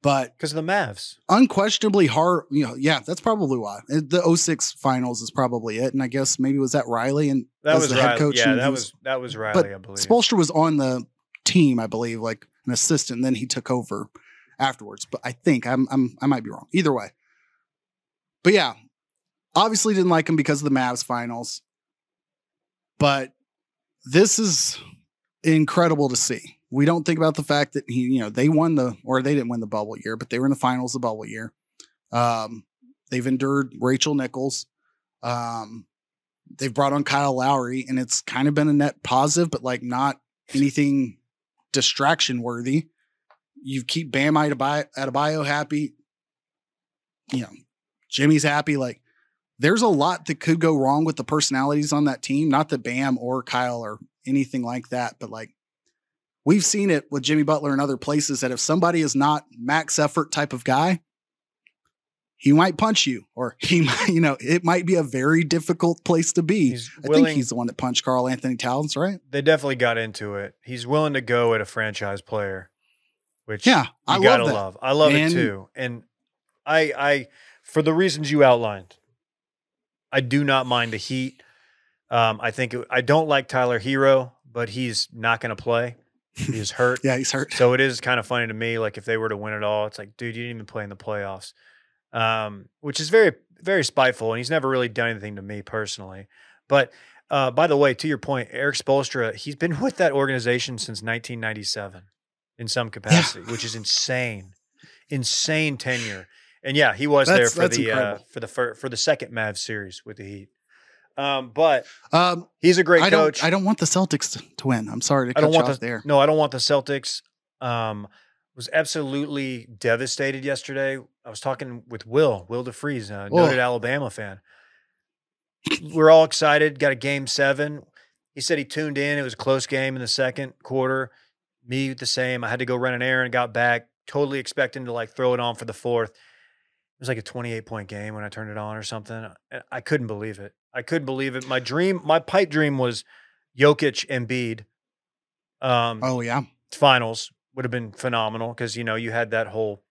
but because of the Mavs, unquestionably hard. You know, yeah, that's probably why uh, the 06 finals is probably it. And I guess maybe was that Riley and that was the Riley. head coach. Yeah, that was, was that was Riley. But I believe Spoelstra was on the team, I believe, like an assistant. And then he took over afterwards. But I think I'm, I'm I might be wrong. Either way. But yeah, obviously didn't like him because of the Mavs finals. But this is incredible to see. We don't think about the fact that he, you know, they won the or they didn't win the bubble year, but they were in the finals the bubble year. Um, they've endured Rachel Nichols. Um, they've brought on Kyle Lowry, and it's kind of been a net positive, but like not anything distraction worthy. You keep Bam Adebayo happy. You know, Jimmy's happy. Like, there's a lot that could go wrong with the personalities on that team. Not that Bam or Kyle or anything like that, but like we've seen it with Jimmy Butler and other places that if somebody is not max effort type of guy, he might punch you or he might, you know, it might be a very difficult place to be. I think he's the one that punched Karl-Anthony Towns, right? They definitely got into it. He's willing to go at a franchise player, which yeah, you I gotta love, love. I love And- it too. And I I for the reasons you outlined, I do not mind the heat. Um, I think it, I don't like Tyler Herro, but he's not going to play. He's hurt. Yeah, he's hurt. So it is kind of funny to me. Like if they were to win it all, it's like, dude, you didn't even play in the playoffs, um, which is very, very spiteful. And he's never really done anything to me personally. But uh, by the way, to your point, Erik Spoelstra, he's been with that organization since 1997 in some capacity, which is insane, insane tenure. And yeah, he was there for the uh, for the fir- for the second Mavs series with the Heat. Um, but Um, he's a great I coach. don't. I don't want the Celtics to, win. I'm sorry to I cut don't you want off the there. no, I don't want the Celtics. Um, was absolutely devastated yesterday. I was talking with Will, Will DeFreeze, a noted Alabama fan. We're all excited. Got a game seven. He said he tuned in. It was a close game in the second quarter. Me the same. I had to go run an errand. Got back. Totally expecting to like throw it on for the fourth. It was like a 28 point game when I turned it on or something. I- I couldn't believe it. I couldn't believe it. My dream, my pipe dream was Jokic and Embiid. Um, Oh yeah, finals would have been phenomenal because you know you had that whole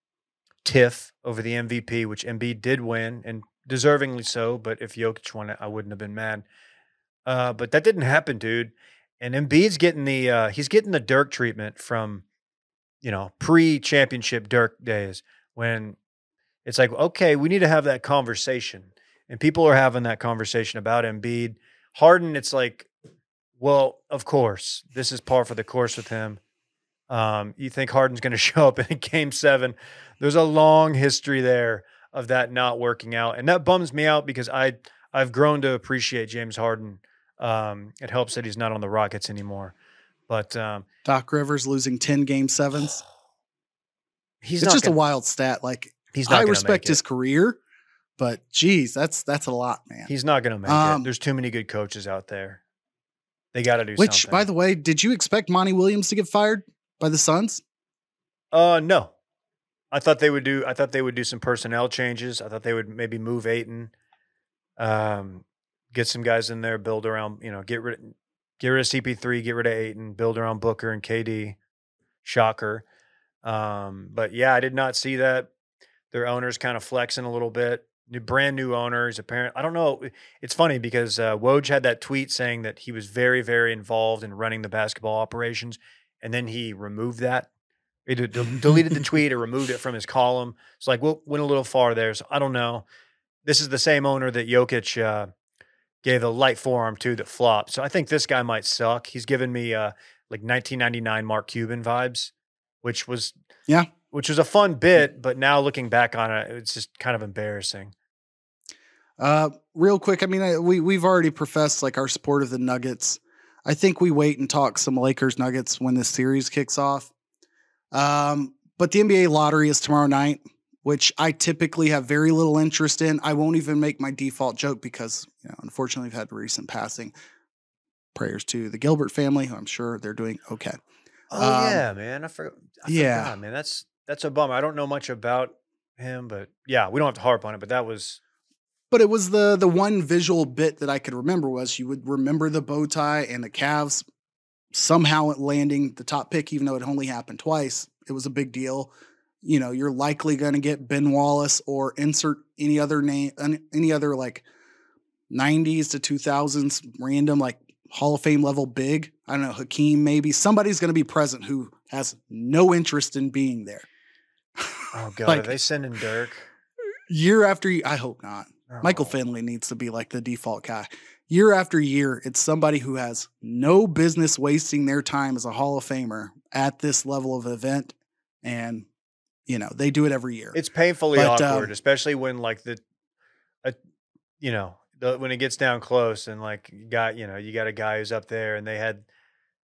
tiff over the MVP, which Embiid did win and deservingly so. But if Jokic won it, I wouldn't have been mad. Uh, but that didn't happen, dude. And Embiid's getting the uh, he's getting the Dirk treatment from you know pre-championship Dirk days when it's like okay, we need to have that conversation, and people are having that conversation about Embiid. Harden, it's like, well, of course, this is par for the course with him. Um, you think Harden's going to show up in a Game Seven? There's a long history there of that not working out, and that bums me out because I I've grown to appreciate James Harden. Um, it helps that he's not on the Rockets anymore, but um, Doc Rivers losing ten game sevens. he's it's not just gonna, a wild stat. Like he's not I respect his career, but geez, that's that's a lot, man. He's not going to make Um, it. There's too many good coaches out there. They got to do Which, something. by the way, did you expect Monty Williams to get fired by the Suns? Uh, no. I thought they would do. I thought they would do some personnel changes. I thought they would maybe move Ayton, um, get some guys in there, build around. You know, get rid, get rid of CP3, get rid of Ayton, build around Booker and KD. Shocker. Um, but yeah, I did not see that. Their owner's kind of flexing a little bit. New, brand new owners. Apparent. I don't know. It's funny because uh, Woj had that tweet saying that he was very, very involved in running the basketball operations, and then he removed that. He de- deleted the tweet or removed it from his column. It's like, well, went a little far there. So I don't know. This is the same owner that Jokic uh, gave a light forearm to that flopped. So I think this guy might suck. He's given me uh, like 1999 Mark Cuban vibes, which was Yeah. Which was a fun bit. But now looking back on it, it's just kind of embarrassing. Uh, real quick, I mean, I, we we've already professed like our support of the Nuggets. I think we wait and talk some Lakers Nuggets when this series kicks off. Um, but the NBA lottery is tomorrow night, which I typically have very little interest in. I won't even make my default joke because, you know, unfortunately, we've had recent passing. Prayers to the Gilbert family, who I'm sure they're doing okay. Oh Um, yeah, man. I forgot. I yeah. forgot, man. That's that's a bummer. I don't know much about him, but yeah, we don't have to harp on it. But that was But it was the the one visual bit that I could remember was you would remember the bow tie and the Cavs somehow landing the top pick, even though it only happened twice. It was a big deal. You know, you're likely going to get Ben Wallace or insert any other name, any other like 90s to 2000s random like Hall of Fame level big. I don't know, Hakeem maybe. Somebody's going to be present who has no interest in being there. Oh god. Like- are they sending Dirk? Year after year, I hope not. Michael Oh. Finley needs to be like the default guy. Year after year, it's somebody who has no business wasting their time as a Hall of Famer at this level of event. And, you know, they do it every year. It's painfully But, um, awkward, especially when like the, uh, you know, the, when it gets down close and like you got you know you got a guy who's up there and they had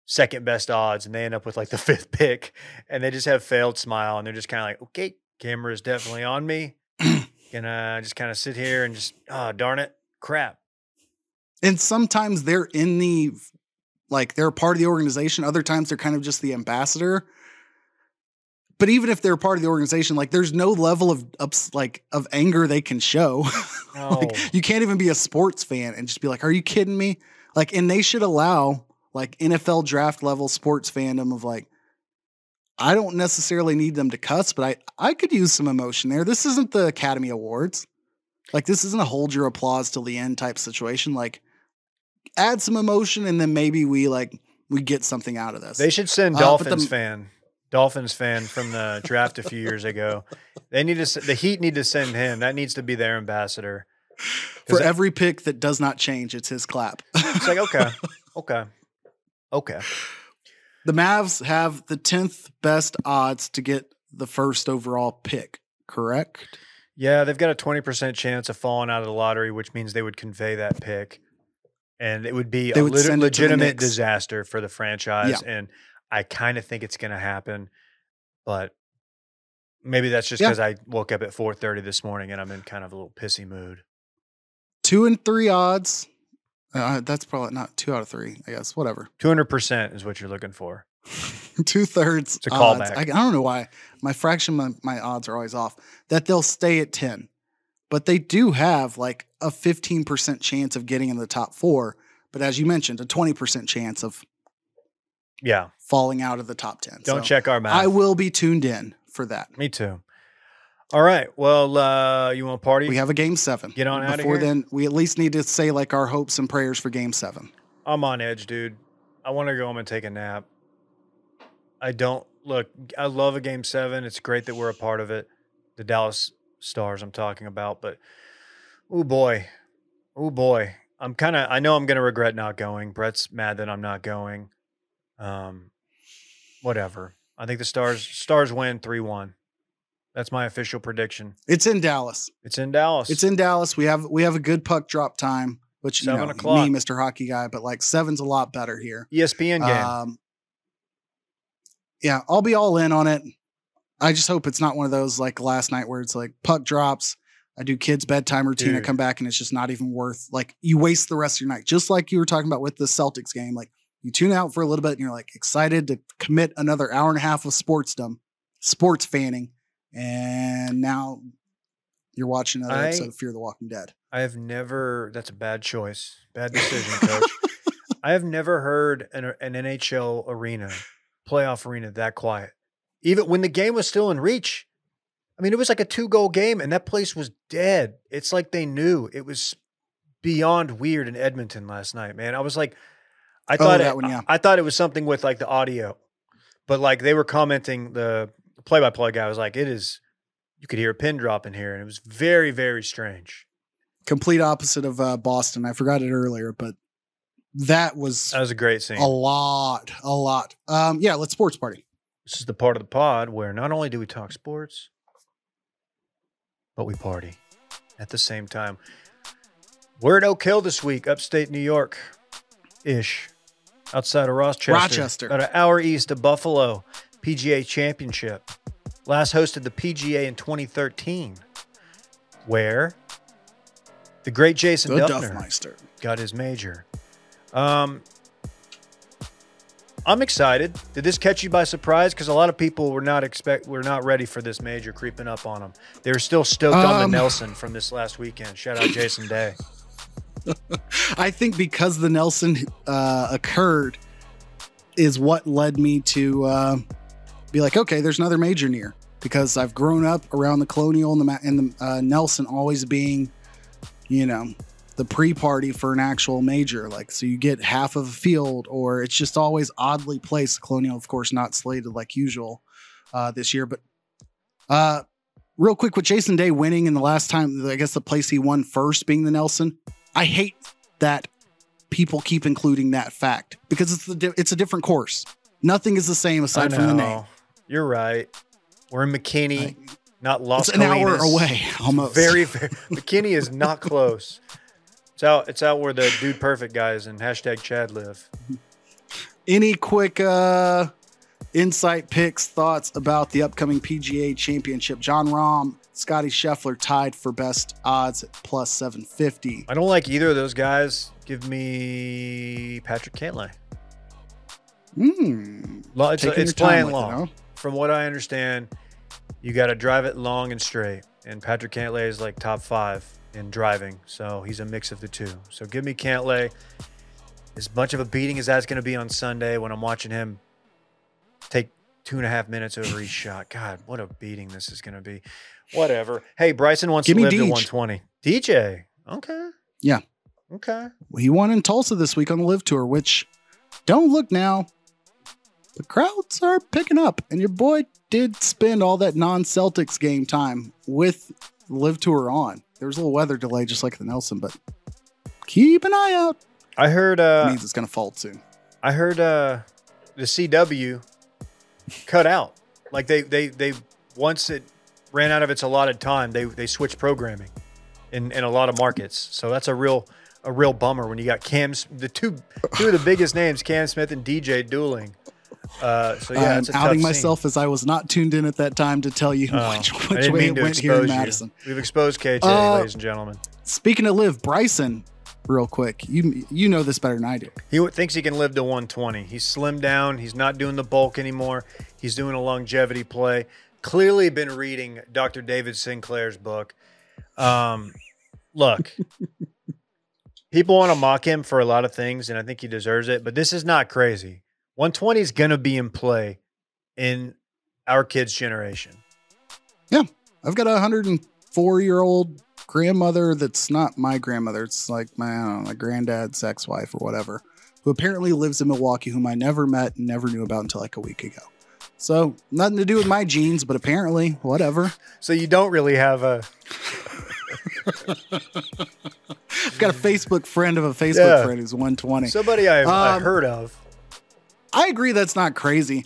second best odds and they end up with like the fifth pick and they just have failed smile and they're just kind of like okay camera is definitely on me. Gonna just kind of sit here and just oh darn it crap. And sometimes they're in the like they're part of the organization other times they're kind of just the ambassador. But even if they're part of the organization like there's no level of ups like of anger they can show. No. like you can't even be a sports fan and just be like are you kidding me? Like and they should allow like NFL draft level sports fandom of like I don't necessarily need them to cuss, but I I could use some emotion there. This isn't the Academy Awards. Like this isn't a hold your applause till the end type situation. Like add some emotion and then maybe we like we get something out of this. they should send Uh, the- dolphins fan dolphins fan from the draft a few years ago they need to the heat need to send him that needs to be their ambassador For that- every pick that does not change, it's his clap. it's like okay okay okay the Mavs have the 10th best odds to get the first overall pick, correct? Yeah, they've got a 20% chance of falling out of the lottery, which means they would convey that pick. And it would be They a would lit- send it to the legitimate disaster for the franchise. And I kind of think it's going to happen. But maybe that's just Yeah. because I woke up at 4.30 this morning and I'm in kind of a little pissy mood. Two and three odds. Uh, that's probably not two out of three, I guess. Whatever. 200% is what you're looking for. Two thirds. It's a callback. I, I don't know why my fraction, my, my odds are always off. That they'll stay at 10. But they do have like a 15% chance of getting in the top four. But as you mentioned, a 20% chance of Yeah. falling out of the top 10. Don't So check our math. I will be tuned in for that. Me too. All right. Well, uh, you want to party? We have a game seven. Get on outta Before here. then, we at least need to say like our hopes and prayers for game seven. I'm on edge, dude. I want to go home and take a nap. I don't look. I love a game seven. It's great that we're a part of it. The Dallas Stars, I'm talking about, but oh boy, oh boy, I'm kind of. I know I'm gonna regret not going. Brett's mad that I'm not going. Um, whatever. I think the Stars Stars win three one. That's my official prediction. It's in Dallas. It's in Dallas. It's in Dallas. We have we have a good puck drop time, which you Seven know, o'clock. me, Mr. Hockey Guy, but like seven's a lot better here. ESPN game. Um, yeah, I'll be all in on it. I just hope it's not one of those like last night where it's like puck drops. I do kids' bedtime routine. I come back and it's just not even worth like you waste the rest of your night. Just like you were talking about with the Celtics game. Like you tune out for a little bit and you're like excited to commit another hour and a half of sportsdom, sports fanning, and now you're watching another I- episode of Fear the Walking Dead. I have never. That's a bad choice. Bad decision, coach. I have never heard an, an NHL arena, playoff arena, that quiet. Even when the game was still in reach. I mean, it was like a two goal game, and that place was dead. It's like they knew it was beyond weird in Edmonton last night, man. I was like, I Oh, thought that it, one, yeah. I, I thought it was something with like the audio, but like they were commenting. The play by play guy was like, "It is." You could hear a pin drop in here, and it was very, very strange. Complete opposite of uh, Boston. I forgot it earlier, but that was That was a great scene. a lot, a lot. Um, yeah, let's sports party. This is the part of the pod where not only do we talk sports, but we party at the same time. We're at Oak Hill this week, upstate New York ish, outside of Rochester. Rochester. About an hour east of Buffalo, PGA Championship. Last hosted the PGA in 2013, where the great Jason The Dufner got his major. Um, I'm excited. Did this catch you by surprise? Because a lot of people were not expect were not ready for this major creeping up on them. They were still stoked on Um, the Nelson from this last weekend. Shout out Jason Day. I think because the Nelson uh, occurred is what led me to uh, be like, okay, there's another major near because I've grown up around the Colonial and the and the uh, Nelson always being, you know, the pre-party for an actual major. Like, so you get half of a field, or it's just always oddly placed. Colonial, of course, not slated like usual uh, this year, but uh, real quick with Jason Day winning in the last time, I guess the place he won first being the Nelson. I hate that people keep including that fact because it's the it's a different course. Nothing is the same aside from the name. You're right. We're in McKinney, Like, not Los it's an hour away almost. Very, very McKinney is not close. It's out. It's out where the dude perfect guys and hashtag Chad live. Any quick uh, insight picks, thoughts about the upcoming PGA Championship? Jon Rahm, Scottie Scheffler tied for best odds at plus 750. I don't like either of those guys. Give me Patrick Cantlay. Hmm. It's, it's playing with it, long. From what I understand, you got to drive it long and straight. And Patrick Cantlay is like top five in driving, so he's a mix of the two. So give me Cantlay. As much of a beating as that's going to be on Sunday when I'm watching him take two and a half minutes over each shot. God, what a beating this is going to be. Whatever. Hey, Bryson wants Give to live to 120. DJ. Okay. Yeah. Okay. He won in Tulsa this week on the LIV Tour, which don't look now. The crowds are picking up, and your boy did spend all that non Celtics game time with LIV Tour on. There was a little weather delay, just like the Nelson, but keep an eye out. I heard It uh means it's going to fold soon. I heard uh the CW cut out. Like they they they once it ran out of its allotted time, they they switched programming in in a lot of markets. So that's a real a real bummer when you got Cam the two two of the biggest names, Cam Smith and DJ dueling. Uh, so yeah, I'm it's a tough outing scene. myself as I was not tuned in at that time to tell you Oh, which, which way it went here in you. Madison. We've exposed KJ, Uh, ladies and gentlemen. Speaking of LIV, Bryson, real quick, you you know this better than I do. He thinks he can live to 120. He's slimmed down. He's not doing the bulk anymore. He's doing a longevity play. Clearly, been reading Dr. David Sinclair's book. Um, look, people want to mock him for a lot of things, and I think he deserves it. But this is not crazy. 120 is going to be in play in our kids' generation. Yeah. I've got a 104 year old grandmother that's not my grandmother. It's like my, I don't know, my granddad's ex wife or whatever, who apparently lives in Milwaukee, whom I never met and never knew about until like a week ago. So nothing to do with my genes, but apparently, whatever. So you don't really have a I've got a Facebook friend of a Facebook Yeah. friend who's 120. somebody I've, I've Um, heard of. I agree that's not crazy.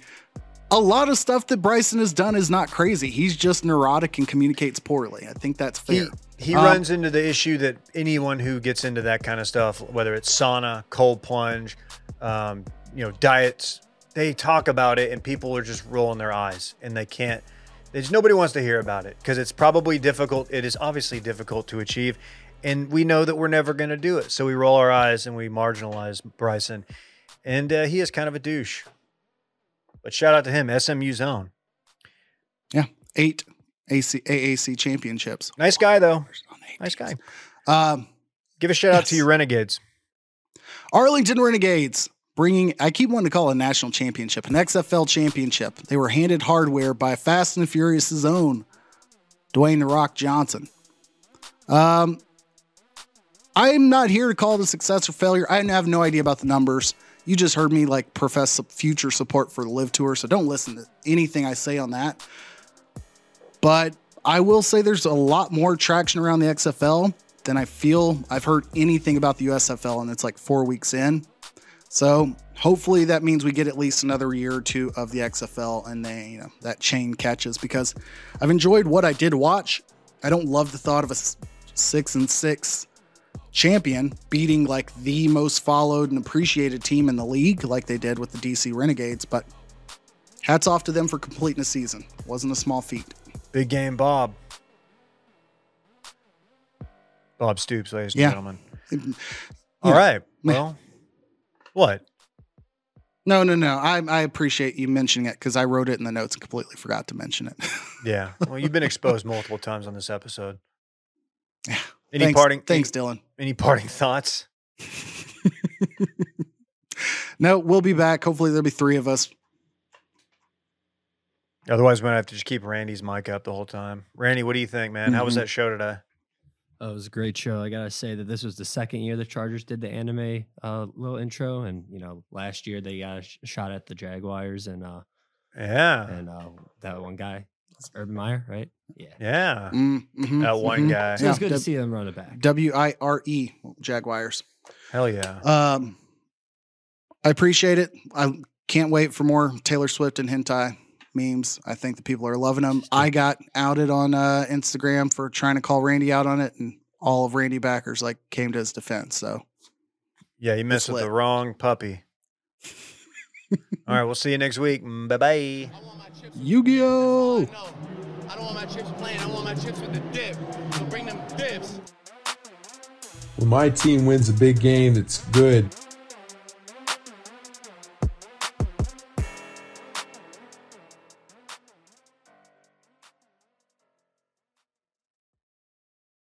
A lot of stuff that Bryson has done is not crazy. He's just neurotic and communicates poorly. I think that's fair. He, he Um, runs into the issue that anyone who gets into that kind of stuff, whether it's sauna, cold plunge, um, you know, diets, they talk about it and people are just rolling their eyes and they can't. There's nobody wants to hear about it because it's probably difficult. It is obviously difficult to achieve, and we know that we're never going to do it. So we roll our eyes and we marginalize Bryson, and uh, he is kind of a douche. But shout out to him, SMU zone. yeah, eight AC, AAC championships. Nice guy though. Nice guy. Um, Give a shout out to your Renegades. Arlington Renegades bringing, I keep wanting to call it a national championship, an XFL championship. They were handed hardware by Fast and Furious's own Dwayne The Rock Johnson. Um, I'm not here to call it a success or failure. I have no idea about the numbers. You just heard me like profess future support for the LIV Tour, so don't listen to anything I say on that. But I will say there's a lot more traction around the XFL than I feel I've heard anything about the USFL, and it's like four weeks in. So hopefully that means we get at least another year or two of the XFL, and they, you know, that chain catches because I've enjoyed what I did watch. I don't love the thought of a six and six champion beating like the most followed and appreciated team in the league, like they did with the DC Renegades. But hats off to them for completing a season. Wasn't a small feat. Big game, Bob. Bob Stoops, ladies and Yeah. gentlemen. Yeah. All right. Well, what? No, no, no. I, I appreciate you mentioning it because I wrote it in the notes and completely forgot to mention it. Yeah. Well, you've been exposed multiple times on this episode. Any thanks, parting? Thanks, Dylan. Any, any parting thoughts? No, we'll be back. Hopefully, there'll be three of us. Otherwise, we're gonna have to just keep Randy's mic up the whole time. Randy, what do you think, man? How was Mhm. that show today? Oh, it was a great show. I gotta say that this was the second year the Chargers did the anime uh, little intro, and you know, last year they got a sh- shot at the Jaguars and uh, Yeah. and uh, that one guy, it's Urban Meyer, right? Yeah. Yeah. Mm, mhm, That one mhm. guy. So it's Yeah, good to see them run it back. W I R E Jaguars. Hell yeah. Um, I appreciate it. I can't wait for more Taylor Swift and hentai memes. I think the people are loving them. I got outed on uh, Instagram for trying to call Randy out on it, and all of Randy backers like came to his defense. So Yeah, you messed with the wrong puppy. All right, we'll see you next week. Bye bye. Yu-Gi-Oh! I don't want my chips plain. I want my chips with the dip. So bring them dips. When my team wins a big game that's good,